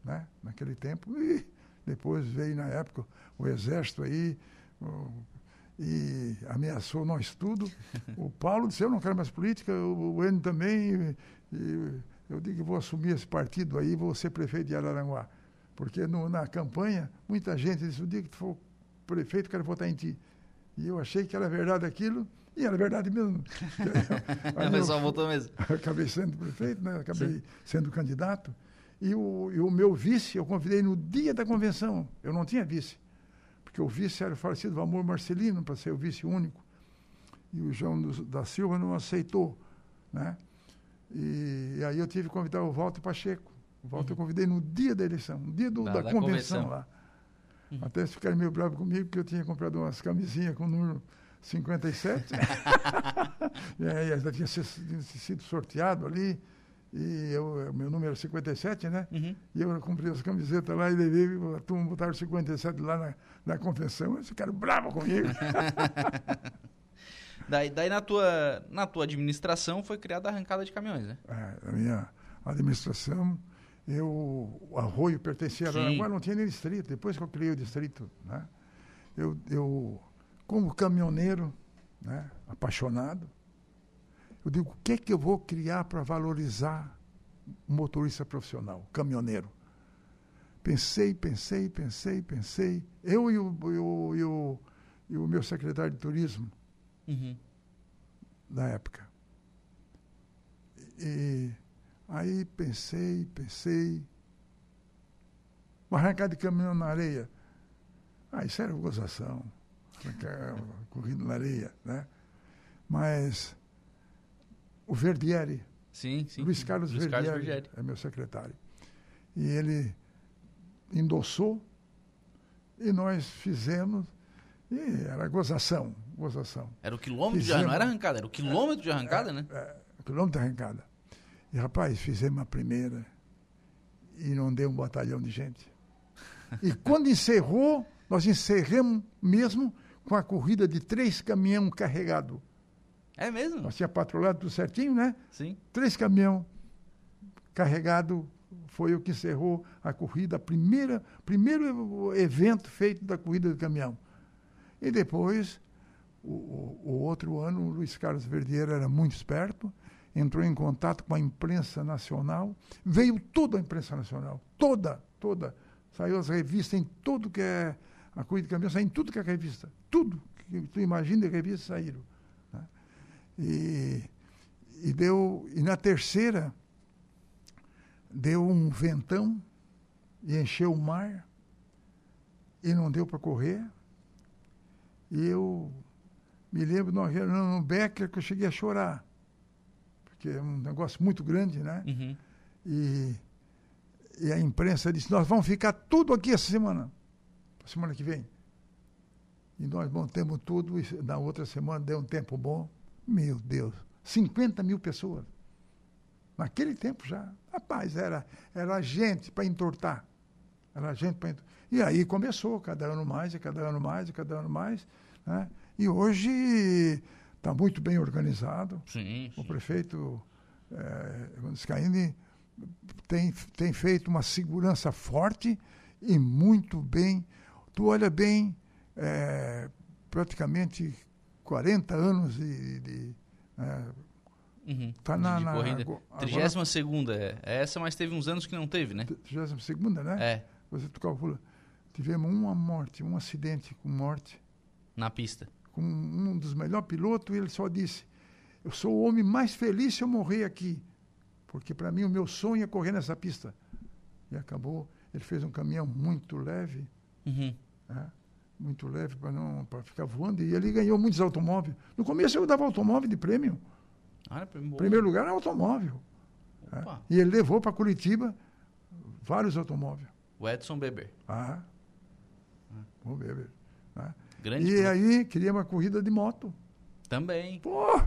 né? naquele tempo. E depois veio, na época, o exército aí e ameaçou nós tudo. O Paulo disse, eu não quero mais política, o, Enio também. E, eu digo que vou assumir esse partido aí, vou ser prefeito de Araranguá. Porque no- na campanha, muita gente disse, o dia que tu for prefeito, quero votar em ti. E eu achei que era verdade aquilo, e era verdade mesmo. Aí O eu pessoal votou mesmo. acabei sendo prefeito, né? acabei sendo candidato. E o, e o meu vice eu convidei no dia da convenção. Eu não tinha vice, porque o vice era o falecido Valmor Marcelino para ser o vice único. E o João dos- da Silva não aceitou. Né? E, e aí eu tive que convidar o Walter Pacheco. O Walter eu convidei no dia da eleição, no dia do- Da- da, da convenção, convenção. lá. Até eles ficaram meio bravos comigo, porque eu tinha comprado umas camisinhas com o número 57. e aí já tinha sido sorteado ali. E eu, meu número era 57, né? Uhum. E eu comprei as camisetas lá e levei, a turma botaram 57 lá na, na convenção. Eles ficaram bravos comigo. Daí, daí na, tua, na tua administração foi criada a arrancada de caminhões, né? É, a minha administração, eu, o Arroio pertencia a. Aranaguá, não tinha nem distrito. Depois que eu criei o distrito, né? Eu, eu como caminhoneiro, né? apaixonado, eu digo, o que, que eu vou criar para valorizar motorista profissional, caminhoneiro? Pensei, pensei, pensei, pensei. Eu e o, e o, e o, meu secretário de turismo, Uhum. da época. E aí pensei, pensei. Uma arrancada de caminhão na areia. Ah, isso era gozação. Arrancar, Corrida na areia, né? Mas o Verdieri. Sim, sim. Luiz Carlos, Luiz Verdieri, Carlos Verdieri. é meu secretário. E ele endossou e nós fizemos. E era gozação, gozação. Era o quilômetro de Fizemos- não era arrancada, era o quilômetro de arrancada, né? É, quilômetro de arrancada. E, rapaz, fizemos a primeira e não deu um batalhão de gente. E quando encerrou, nós encerramos mesmo com a corrida de três caminhão carregado. É mesmo? Nós tinha patrulhado tudo certinho, né? Sim. Três caminhão carregado foi o que encerrou a corrida, a primeira, primeiro evento feito da corrida de caminhão. E depois, o, o- o outro ano, o Luiz Carlos Verdiero era muito esperto, entrou em contato com a imprensa nacional, veio toda a imprensa nacional, toda, toda. Saiu as revistas em tudo que é a corrida de caminhão, saiu em tudo que é revista, tudo que tu imagina de revistas saíram. E, e deu, e na terceira deu um ventão e encheu o mar e não deu para correr. E eu me lembro reunião no Becker que eu cheguei a chorar, porque é um negócio muito grande, né? Uhum. E, e a imprensa disse: Nós vamos ficar tudo aqui essa semana, semana que vem. E nós montamos tudo, e na outra semana deu um tempo bom. Meu Deus, 50 mil pessoas. Naquele tempo já. Rapaz, era, era gente para entortar. Era gente para entortar. E aí começou, cada ano mais, e cada ano mais, e cada ano mais. Né? E hoje está muito bem organizado. Sim, O sim. prefeito eh, Scaini tem, tem feito uma segurança forte e muito bem. Tu olha bem, eh, praticamente 40 anos de. de eh, Uhum. Tá na- de, na- corrida. agora- 32 segunda é. É essa, mas teve uns anos que não teve, né? 32 né? É, Você tu calcula. Tivemos uma morte, um acidente com morte, na pista. com um dos melhores pilotos, e ele só disse: Eu sou o homem mais feliz se eu morrer aqui, porque para mim o meu sonho é correr nessa pista. E acabou. Ele fez um caminhão muito leve, Uhum. né? Muito leve para não para ficar voando, e ele ganhou muitos automóveis. No começo eu dava automóvel de prêmio. Ah, Em primeiro lugar era automóvel. né? Opa. E ele levou para Curitiba vários automóveis. O Edson Beber. Ah, vou ver. né? Grande E aí queria uma corrida de moto. Também. Pô,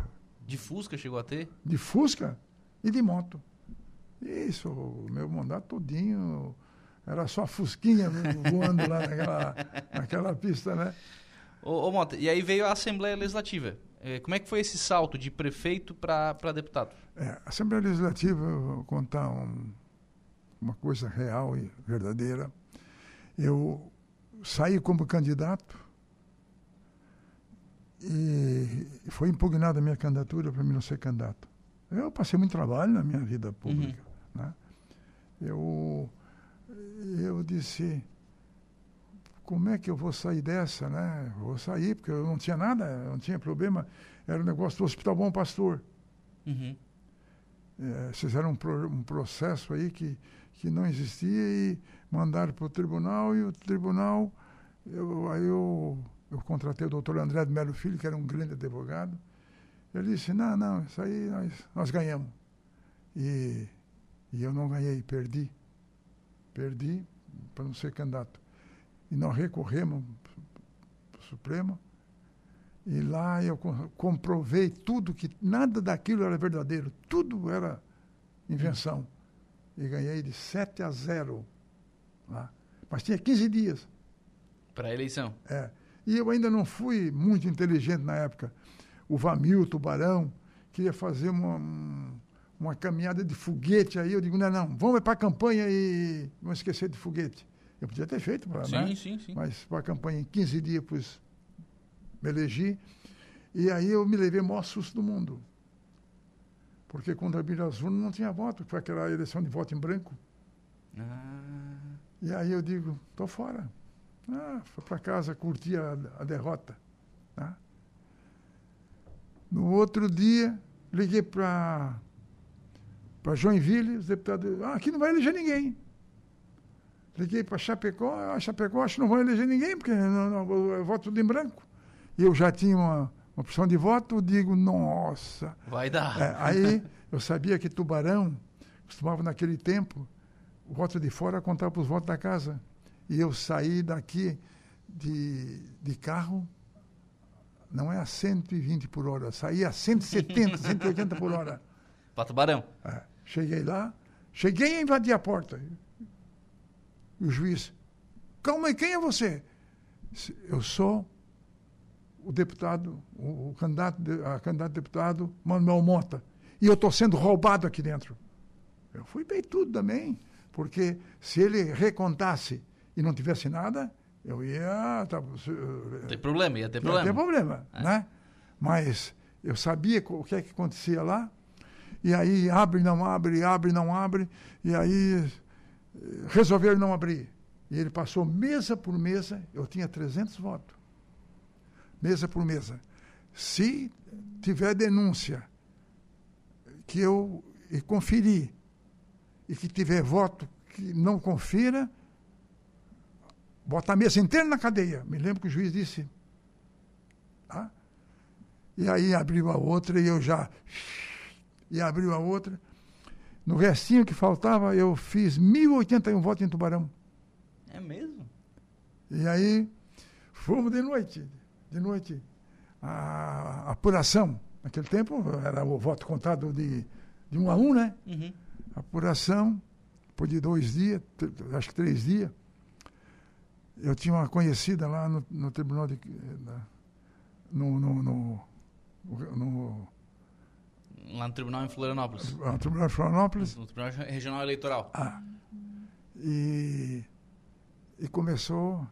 De Fusca chegou a ter. de Fusca e de moto. Isso, o meu mandato todinho era só Fusquinha voando lá naquela, naquela pista, né? Ô, ô Mota, e aí veio a Assembleia Legislativa. Eh, Como é que foi esse salto de prefeito para deputado? É, a Assembleia Legislativa, eu vou contar um- uma coisa real e verdadeira. Eu saí como candidato e foi impugnada a minha candidatura para mim não ser candidato. Eu passei muito trabalho na minha vida pública. Né? Eu, eu disse, como é que eu vou sair dessa? Né? Vou sair, porque eu não tinha nada, não tinha problema. Era o negócio do Hospital Bom Pastor. Uhum. É, fizeram um, pro- um processo aí que, que não existia e mandaram para o tribunal e o tribunal, eu, aí eu, eu contratei o doutor André de Melo Filho, que era um grande advogado, ele disse, não, não, isso aí nós, nós ganhamos. E, e eu não ganhei, perdi. Perdi para não ser candidato. E nós recorremos para o Supremo, e lá eu com- comprovei tudo, que nada daquilo era verdadeiro, tudo era invenção. E ganhei de 7 a 0 lá. Mas tinha 15 dias. Para a eleição. É. E eu ainda não fui muito inteligente na época. O Vamil, o Tubarão, queria fazer uma, um- uma caminhada de foguete aí. Eu digo, não, não, vamos para a campanha e vamos esquecer de foguete. Eu podia ter feito, Sim, né? sim, sim. mas para a campanha em 15 dias pus, me elegi. E aí eu me levei o maior susto do mundo. Porque quando abriram as urnas não tinha voto, foi aquela eleição de voto em branco. Ah, E aí eu digo, tô fora. Ah, fui para casa curtir a, a derrota. né? No outro dia, liguei para para Joinville, os deputados, ah, aqui não vai eleger ninguém. Liguei para Chapecó, ah, Chapecó acho que não vão eleger ninguém, porque não, não, eu voto tudo em branco. E eu já tinha uma, uma opção de voto, eu digo, nossa. Vai dar. É, aí eu sabia que Tubarão costumava naquele tempo o voto de fora contar para os votos da casa. E eu saí daqui de, de carro, não é a 120 por hora, saí a 170, 180 por hora. Para Tubarão. É, cheguei lá, cheguei a invadir a porta. E o juiz, calma aí, quem é você? Eu sou o deputado, o, candidato, a candidato a deputado Manuel Mota. E eu estou sendo roubado aqui dentro. Eu fui bem tudo também, porque se ele recontasse e não tivesse nada, eu ia. Tá, tem problema, ia ter problema. Ia ter problema, é. né? Mas eu sabia o que é que acontecia lá, e aí abre, não abre, abre, não abre, e aí resolveram não abrir. E ele passou mesa por mesa, eu tinha 300 votos. Mesa por mesa. Se tiver denúncia que eu e conferir e que tiver voto que não confira, bota a mesa inteira na cadeia. Me lembro que o juiz disse. Tá? E aí abriu a outra e eu já. E abriu a outra. No restinho que faltava, eu fiz 1.081 votos em Tubarão. É mesmo? E aí, fomos de noite. De noite. A apuração. Naquele tempo, era o voto contado de, de um a um, né? Uhum. Apuração, depois de dois dias, acho que três dias. Eu tinha uma conhecida lá no, no tribunal de. no, no, no, no Lá no tribunal em Florianópolis. No tribunal em Florianópolis. No tribunal regional eleitoral. Ah. E, e começou,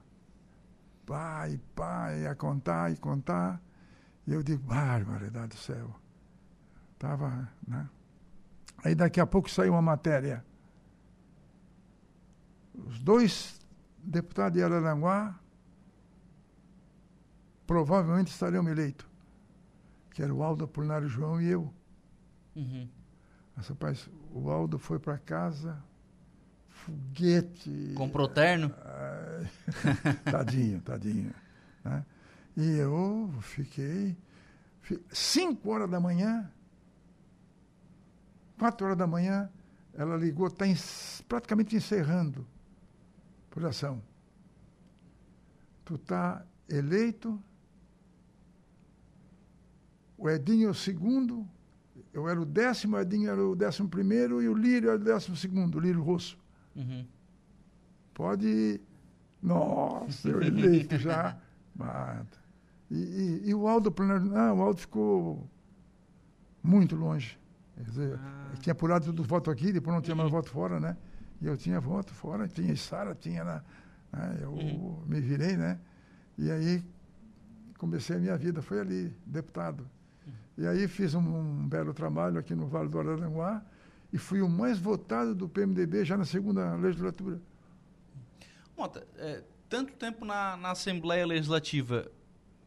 pai, pai, a contar e contar. E eu digo, barbaridade do céu. Tava, né? Aí daqui a pouco saiu uma matéria. Os dois deputados de Araranguá provavelmente estariam eleitos. Que era o Aldo Apolinário João e eu. Uhum. Mas, rapaz, o Aldo foi para casa, foguete. Comprou terno? tadinho, tadinho. Né? E eu fiquei. Cinco horas da manhã, quatro horas da manhã, ela ligou, está praticamente encerrando por ação. Tu está eleito, o Edinho é o segundo, eu era o décimo, o Edinho era o décimo primeiro e o Lírio era o décimo segundo, o Lírio Rosso. Uhum. Pode. Nossa, eu eleito já. E, e, e, o Aldo Não, o Aldo ficou muito longe. Quer dizer, ah. tinha apurado todos os votos aqui, depois não tinha mais uhum. voto fora, né? E eu tinha voto fora, tinha Sara, tinha na. Né? Eu uhum. me virei, né? E aí comecei a minha vida, foi ali, deputado. E aí fiz um, um, belo trabalho aqui no Vale do Araranguá e fui o mais votado do PMDB já na segunda legislatura. Mota, é, tanto tempo na, na Assembleia Legislativa,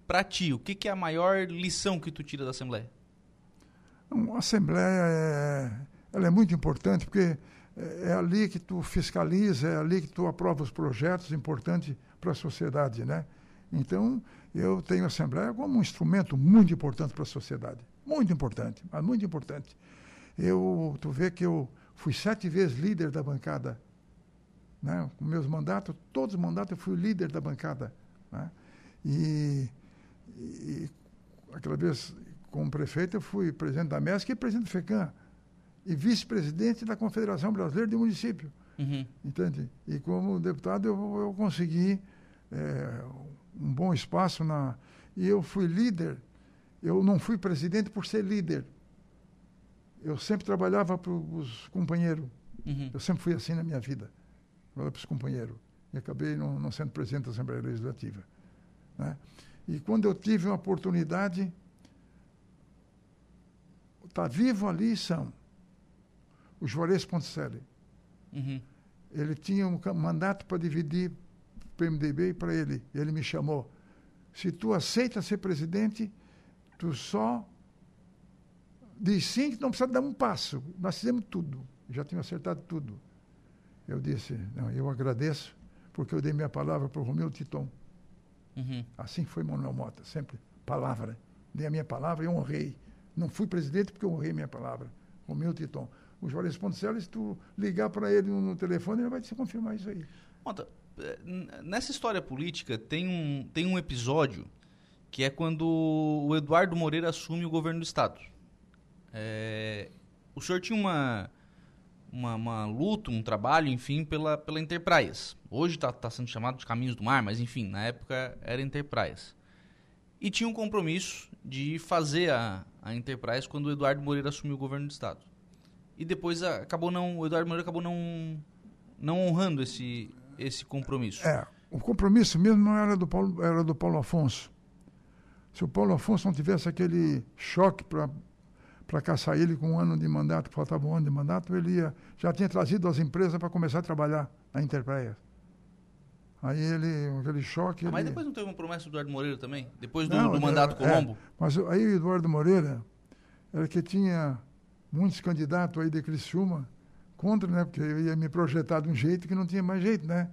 para ti, o que, que, é a maior lição que tu tira da Assembleia? A Assembleia é, ela é muito importante porque é, é ali que tu fiscaliza, é ali que tu aprova os projetos importantes para a sociedade, né? Então, eu tenho a Assembleia como um instrumento muito importante para a sociedade. Muito importante, mas muito importante. Eu, tu vê que eu fui sete vezes líder da bancada. Né? Com meus mandatos, todos os mandatos eu fui líder da bancada. Né? E, e, aquela vez, como prefeito, eu fui presidente da MESC e presidente do FECAM. E vice-presidente da Confederação Brasileira de Município. Uhum. Entende? E como deputado eu, eu consegui é, um bom espaço na. E eu fui líder. Eu não fui presidente por ser líder. Eu sempre trabalhava para os companheiros. Uhum. Eu sempre fui assim na minha vida. Trabalhava para os companheiros. E acabei não, não, sendo presidente da Assembleia Legislativa. Né? E quando eu tive uma oportunidade, está vivo ali são o Juarez Ponticelli. Uhum. Ele tinha um mandato para dividir para o MDB e para ele. Ele me chamou. Se tu aceita ser presidente, tu só diz sim que não precisa dar um passo. Nós fizemos tudo. Já tínhamos acertado tudo. Eu disse, não, eu agradeço, porque eu dei minha palavra para o Romeu Titon. Uhum. Assim foi Manuel Mota, sempre palavra. dei a minha palavra e honrei. Não fui presidente porque eu honrei minha palavra, o meu Titon. O Juarez Ponticelli, se tu ligar para ele no telefone, ele vai te confirmar isso aí. Mota, nessa história política tem um, tem um episódio que é quando o Eduardo Moreira assume o governo do Estado. É, o senhor tinha uma, uma, uma, luta, um trabalho, enfim, pela, pela Enterprise. Hoje está tá sendo chamado de Caminhos do Mar, mas enfim, na época era Enterprise. E tinha um compromisso de fazer a, a Enterprise quando o Eduardo Moreira assumiu o governo do Estado. E depois acabou não, o Eduardo Moreira acabou não, não honrando esse, esse compromisso. É, o compromisso mesmo não era do Paulo, era do Paulo Afonso. Se o Paulo Afonso não tivesse aquele choque para para caçar ele com um ano de mandato, faltava um ano de mandato, ele ia, já tinha trazido as empresas para começar a trabalhar na Enterprise. Aí ele, aquele choque. Ah, ele... Mas depois não teve uma promessa do Eduardo Moreira também? Depois do, não, do mandato é, Colombo? É, mas aí o Eduardo Moreira era que tinha muitos candidatos aí de Criciúma contra, né? Porque eu ia me projetar de um jeito que não tinha mais jeito, né?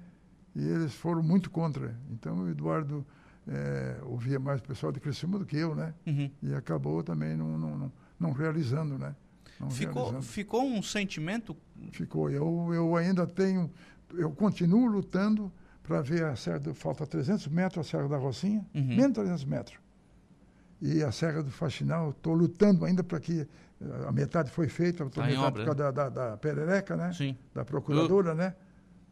E eles foram muito contra. Então o Eduardo é, ouvia mais o pessoal de Criciúma do que eu, né? Uhum. E acabou também não, não, não não realizando, né? Não ficou, realizando. ficou um sentimento? Ficou. Eu, eu ainda tenho, eu continuo lutando para ver a Serra do, falta 300 metros a Serra da Rocinha, uhum. menos 300 metros. E a Serra do Faxinal, estou lutando ainda para que a metade foi feita, estou tá metade por causa né? da, da, da, perereca, né? Sim. Da procuradora, eu... né?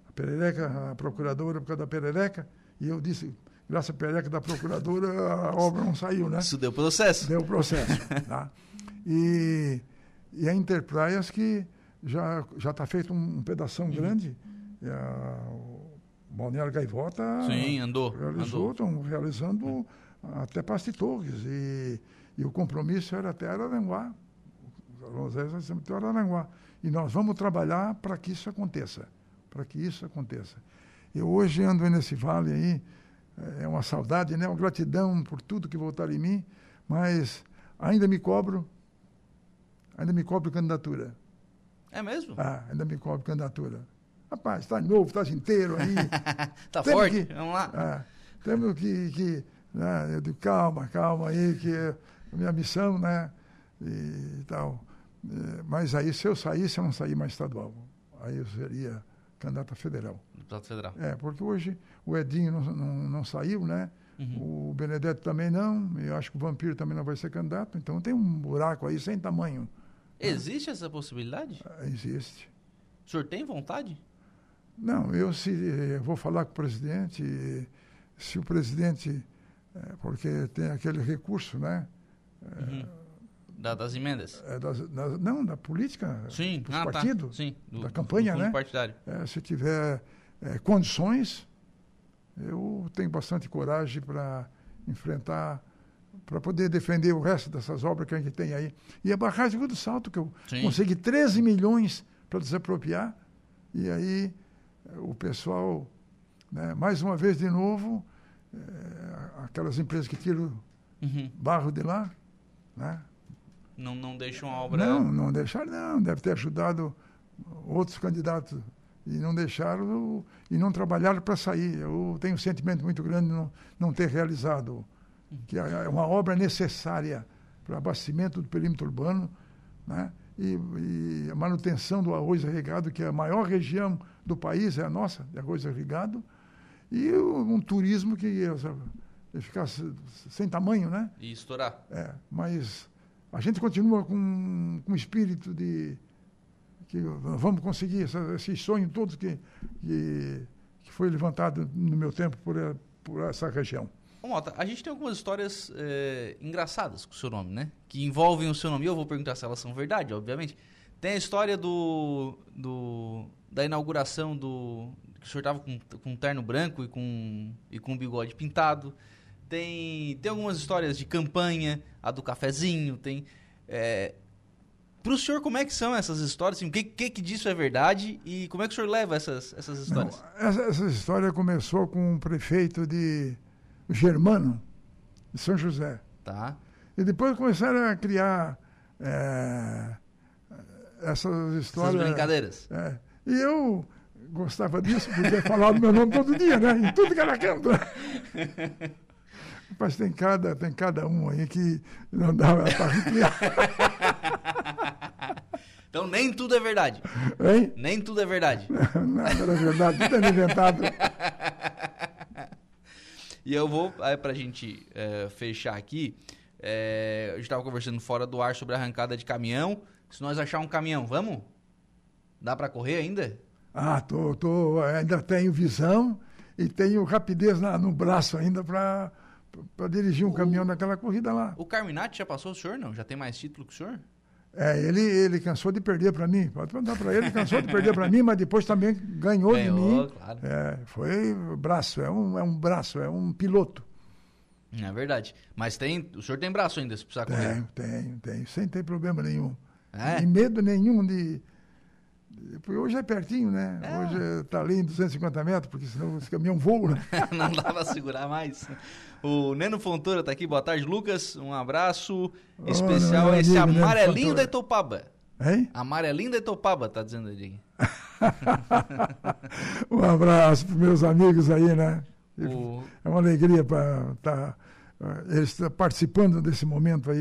A perereca, a procuradora por causa da perereca. E eu disse, graças à perereca da procuradora, a obra não saiu, né? Isso deu processo. Deu processo, tá? E, e a Enterprise que já já está feito um, um pedação uhum. grande. A, o Balneário Gaivota Sim, andou, realizou, estão realizando uhum. até Paste Torres. E, e o compromisso era até Araranguá. Até Araranguá. E nós vamos trabalhar para que isso aconteça. Para que isso aconteça. Eu hoje ando nesse vale aí, é uma saudade, né? uma gratidão por tudo que voltaram em mim, mas ainda me cobro ainda me cobra candidatura. É mesmo? Ah, ainda me cobra candidatura. Rapaz, está novo, está inteiro aí. Está forte? Que, Vamos lá. Ah, temos que, que né, de calma, calma aí, que é a minha missão, né? E, tal. É, mas aí, se eu saísse, eu não sair mais estadual. Aí eu seria candidato a federal. Candidato federal. É, porque hoje o Edinho não, não, não saiu, né? Uhum. O Benedetto também não. Eu acho que o Vampiro também não vai ser candidato. Então tem um buraco aí sem tamanho. Existe essa possibilidade? Ah, existe. O senhor tem vontade? Não, eu se eu vou falar com o presidente, se o presidente, é, porque tem aquele recurso, né? Uhum. Da, das emendas? É, das, das, não, da política, sim. dos ah, tá. partidos, tá. sim. Do, da campanha, do né? partidário. É, se tiver é, condições, eu tenho bastante coragem para enfrentar para poder defender o resto dessas obras que a gente tem aí. E a barragem do Salto, que eu Sim. consegui 13 milhões para desapropriar, e aí o pessoal, né, mais uma vez de novo, é, aquelas empresas que tiram uhum. barro de lá, né? Não, não deixam a obra... Não, não deixaram, não. Deve ter ajudado outros candidatos e não deixaram e não trabalharam para sair. Eu tenho um sentimento muito grande de não, não ter realizado que é, é uma obra necessária para abastecimento do perímetro urbano, né? E, e, a manutenção do arroz irrigado, que é a maior região do país, é a nossa, de arroz irrigado, e um turismo que ia, ia ficar sem tamanho, né? E estourar. É, mas a gente continua com, com espírito de que vamos conseguir essa, esses sonhos todos que, que, que foi levantado no meu tempo por, por essa região. Mota, a gente tem algumas histórias é, engraçadas com o seu nome, né? Que envolvem o seu nome. Eu vou perguntar se elas são verdade, obviamente. Tem a história do, do da inauguração do. que o senhor estava com, com terno branco e com, e com bigode pintado. Tem, tem algumas histórias de campanha, a do cafezinho, tem. É, para o senhor, como é que são essas histórias? Assim, o que, que, que disso é verdade e como é que o senhor leva essas, essas histórias? Não, essa, essa história começou com um prefeito de Germano, de São José. Tá. E depois começaram a criar é, essas histórias. Essas brincadeiras. É, e eu gostava disso, podia falar do meu nome todo dia, né? Em tudo que era canto. Mas tem cada, tem cada um aí que não dá para arrepiar. Então nem tudo é verdade. Hein? Nem tudo é verdade. Nada é verdade, tudo é inventado. E eu vou, aí, pra gente é, fechar aqui, é, a gente tava conversando fora do ar sobre a arrancada de caminhão. Se nós achar um caminhão, vamos? Dá para correr ainda? Ah, tô, tô, ainda tenho visão e tenho rapidez na, no braço ainda para dirigir um o, caminhão naquela corrida lá. O Carminati já passou o senhor, não? Já tem mais título que o senhor? É, ele, ele cansou de perder para mim. Pode perguntar para ele, cansou de perder para mim, mas depois também ganhou, ganhou de mim. Claro. É, foi braço, é um, é um braço, é um piloto. É verdade. Mas tem, o senhor tem braço ainda, se precisar correr? Tenho, tenho, tenho, sem ter problema nenhum. É? E medo nenhum de, porque hoje é pertinho, né? É. Hoje está ali em 250 metros, porque senão esse caminhão voa, né? Não dá para segurar mais. O Neno Fontoura está aqui. Boa tarde, Lucas. Um abraço oh, especial a esse amigo, amarelinho da Itopaba. Hein? Amarelinho da Itopaba, tá dizendo ali. um abraço para meus amigos aí, né? O... É uma alegria para estar tá eles estão participando desse momento aí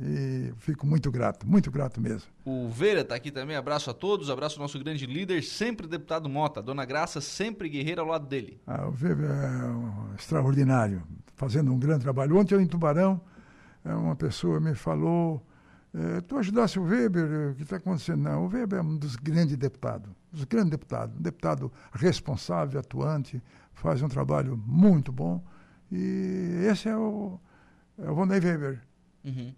e fico muito grato, muito grato mesmo. O Veira está aqui também, abraço a todos, abraço ao nosso grande líder, sempre deputado Mota, Dona Graça, sempre guerreira ao lado dele. Ah, o Veira é um extraordinário, fazendo um grande trabalho. Ontem eu em Tubarão, é, uma pessoa me falou, é, tu ajudasse o Weber, o que está acontecendo? Não, o Weber é um dos grandes deputados, dos grandes deputados, um deputado responsável, atuante, faz um trabalho muito bom e esse é o, é o Vonei Weber. Uhum.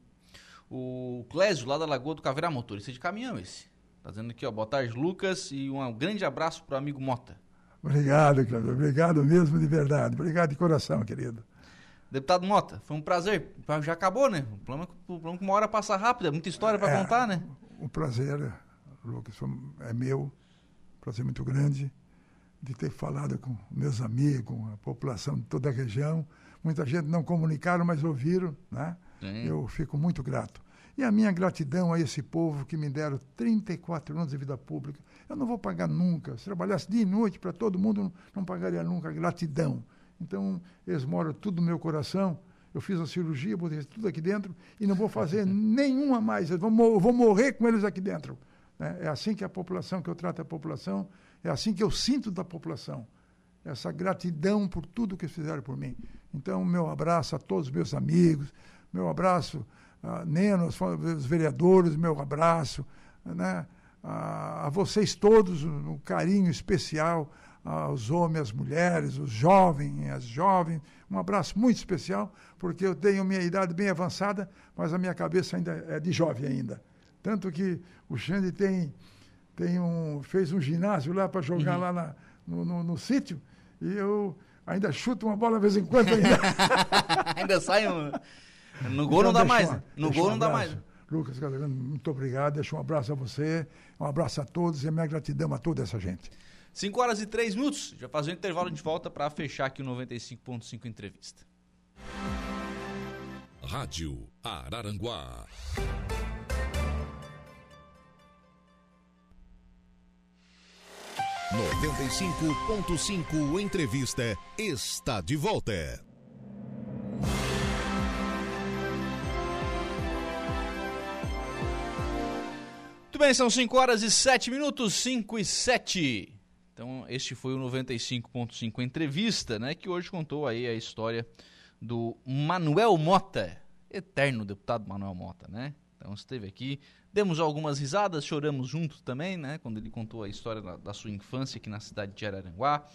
O Clésio, lá da Lagoa do Caveira motorista de caminhão esse. Tá dizendo aqui, ó, boa tarde, Lucas, e um grande abraço pro amigo Mota. Obrigado, Clésio. Obrigado mesmo de verdade. Obrigado de coração, querido. Deputado Mota, foi um prazer. Já acabou, né? O problema, é o problema é que uma hora passa rápido, é muita história para é, contar, né? O prazer, Lucas, é meu. Prazer muito grande de ter falado com meus amigos, com a população de toda a região. Muita gente não comunicaram, mas ouviram, né? Sim. Eu fico muito grato. E a minha gratidão a esse povo que me deram 34 anos de vida pública. Eu não vou pagar nunca. Se trabalhasse dia e noite para todo mundo, não pagaria nunca. Gratidão. Então, eles moram tudo no meu coração. Eu fiz a cirurgia, botei tudo aqui dentro e não vou fazer nenhuma mais. Eu vou, morrer com eles aqui dentro. Né? É assim que a população, que eu trato a população, é assim que eu sinto da população. Essa gratidão por tudo que fizeram por mim. Então, meu abraço a todos os meus amigos, meu abraço a Neno, os vereadores, meu abraço né, a, a vocês todos, um carinho especial aos homens, às mulheres, os jovens, as jovens. Um abraço muito especial, porque eu tenho minha idade bem avançada, mas a minha cabeça ainda é de jovem ainda. Tanto que o Xande tem tem um, fez um ginásio lá para jogar uhum. lá na, no, no, no, sítio e eu ainda chuto uma bola de vez em quando ainda. ainda sai um... No gol então, não dá mais. Uma, no gol um não dá mais. Lucas muito obrigado. Deixa um abraço a você, um abraço a todos e a minha gratidão a toda essa gente. 5 horas e 3 minutos. Já faz um intervalo de volta para fechar aqui o 95.5 entrevista. Rádio Araranguá. 95.5 Entrevista está de volta. Muito bem, são 5 horas e 7 minutos, 5 e 7. Então, este foi o 95.5 Entrevista, né, que hoje contou aí a história do Manuel Mota, eterno deputado Manuel Mota, né? Então, esteve aqui Demos algumas risadas, choramos junto também, né? Quando ele contou a história da, da sua infância aqui na cidade de Araranguá.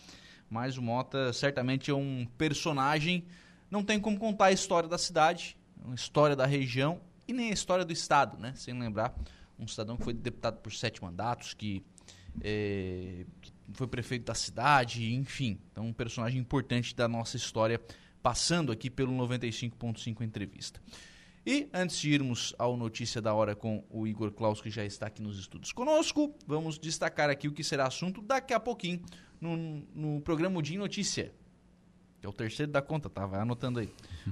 Mas o Mota certamente é um personagem, não tem como contar a história da cidade, a história da região e nem a história do estado, né? Sem lembrar um cidadão que foi deputado por sete mandatos, que, é, que foi prefeito da cidade, enfim. Então, um personagem importante da nossa história, passando aqui pelo 95.5 entrevista. E antes de irmos ao Notícia da Hora com o Igor Klaus, que já está aqui nos estudos conosco, vamos destacar aqui o que será assunto daqui a pouquinho no, no programa Dia Notícia. Que é o terceiro da conta, tá? Vai anotando aí.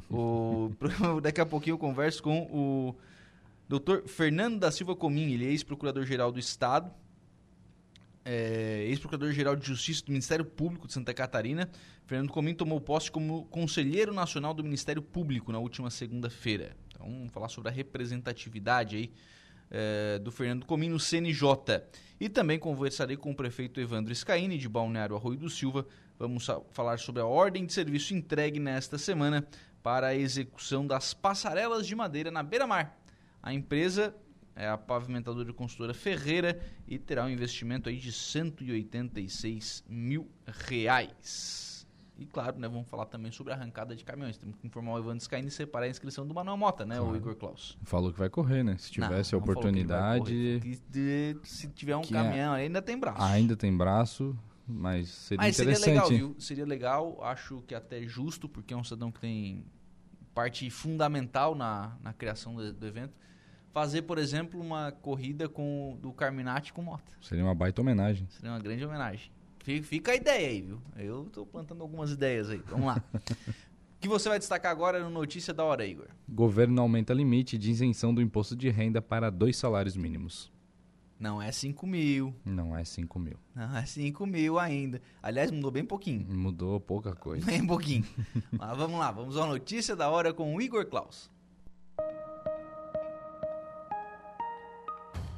o, daqui a pouquinho eu converso com o doutor Fernando da Silva Comim, ele é ex-procurador-geral do Estado, é, ex-procurador-geral de Justiça do Ministério Público de Santa Catarina, Fernando Comim tomou posse como conselheiro nacional do Ministério Público na última segunda-feira. Vamos falar sobre a representatividade aí é, do Fernando Comim no CNJ. E também conversarei com o prefeito Evandro Scaini, de Balneário Arroio do Silva. Vamos falar sobre a ordem de serviço entregue nesta semana para a execução das passarelas de madeira na beira-mar. A empresa é a pavimentadora e construtora Ferreira e terá um investimento aí de 186 mil reais. E claro, né, vamos falar também sobre a arrancada de caminhões. Temos que informar o Ivan Scaini e separar a inscrição do Manuel Mota, né, claro. o Igor Klaus? Falou que vai correr, né? Se tivesse não, a oportunidade. De, se tiver um é caminhão, é... ainda tem braço. Ainda tem braço, mas seria mas interessante. Seria legal, viu? Seria legal, acho que até justo, porque é um cidadão que tem parte fundamental na, na criação do, do evento fazer, por exemplo, uma corrida com do Carminati com moto. Seria uma baita homenagem. Seria uma grande homenagem. Fica a ideia aí, viu? Eu estou plantando algumas ideias aí. Vamos lá. o que você vai destacar agora no Notícia da Hora, Igor? Governo aumenta limite de isenção do imposto de renda para dois salários mínimos. Não é 5 mil. Não é 5 mil. Não é 5 mil ainda. Aliás, mudou bem pouquinho. Mudou pouca coisa. Bem pouquinho. Mas vamos lá, vamos à notícia da hora com o Igor Klaus.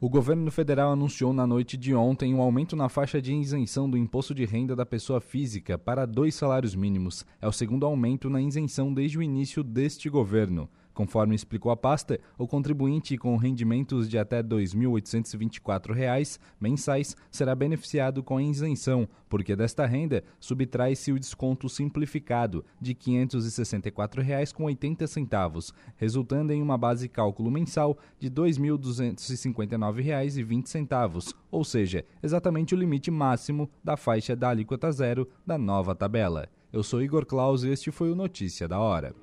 O governo federal anunciou na noite de ontem um aumento na faixa de isenção do imposto de renda da pessoa física para dois salários mínimos. É o segundo aumento na isenção desde o início deste governo. Conforme explicou a pasta, o contribuinte com rendimentos de até R$ 2.824 mensais será beneficiado com a isenção, porque desta renda subtrai-se o desconto simplificado de R$ 564,80, resultando em uma base cálculo mensal de R$ 2.259,20, ou seja, exatamente o limite máximo da faixa da alíquota zero da nova tabela. Eu sou Igor Claus e este foi o Notícia da Hora.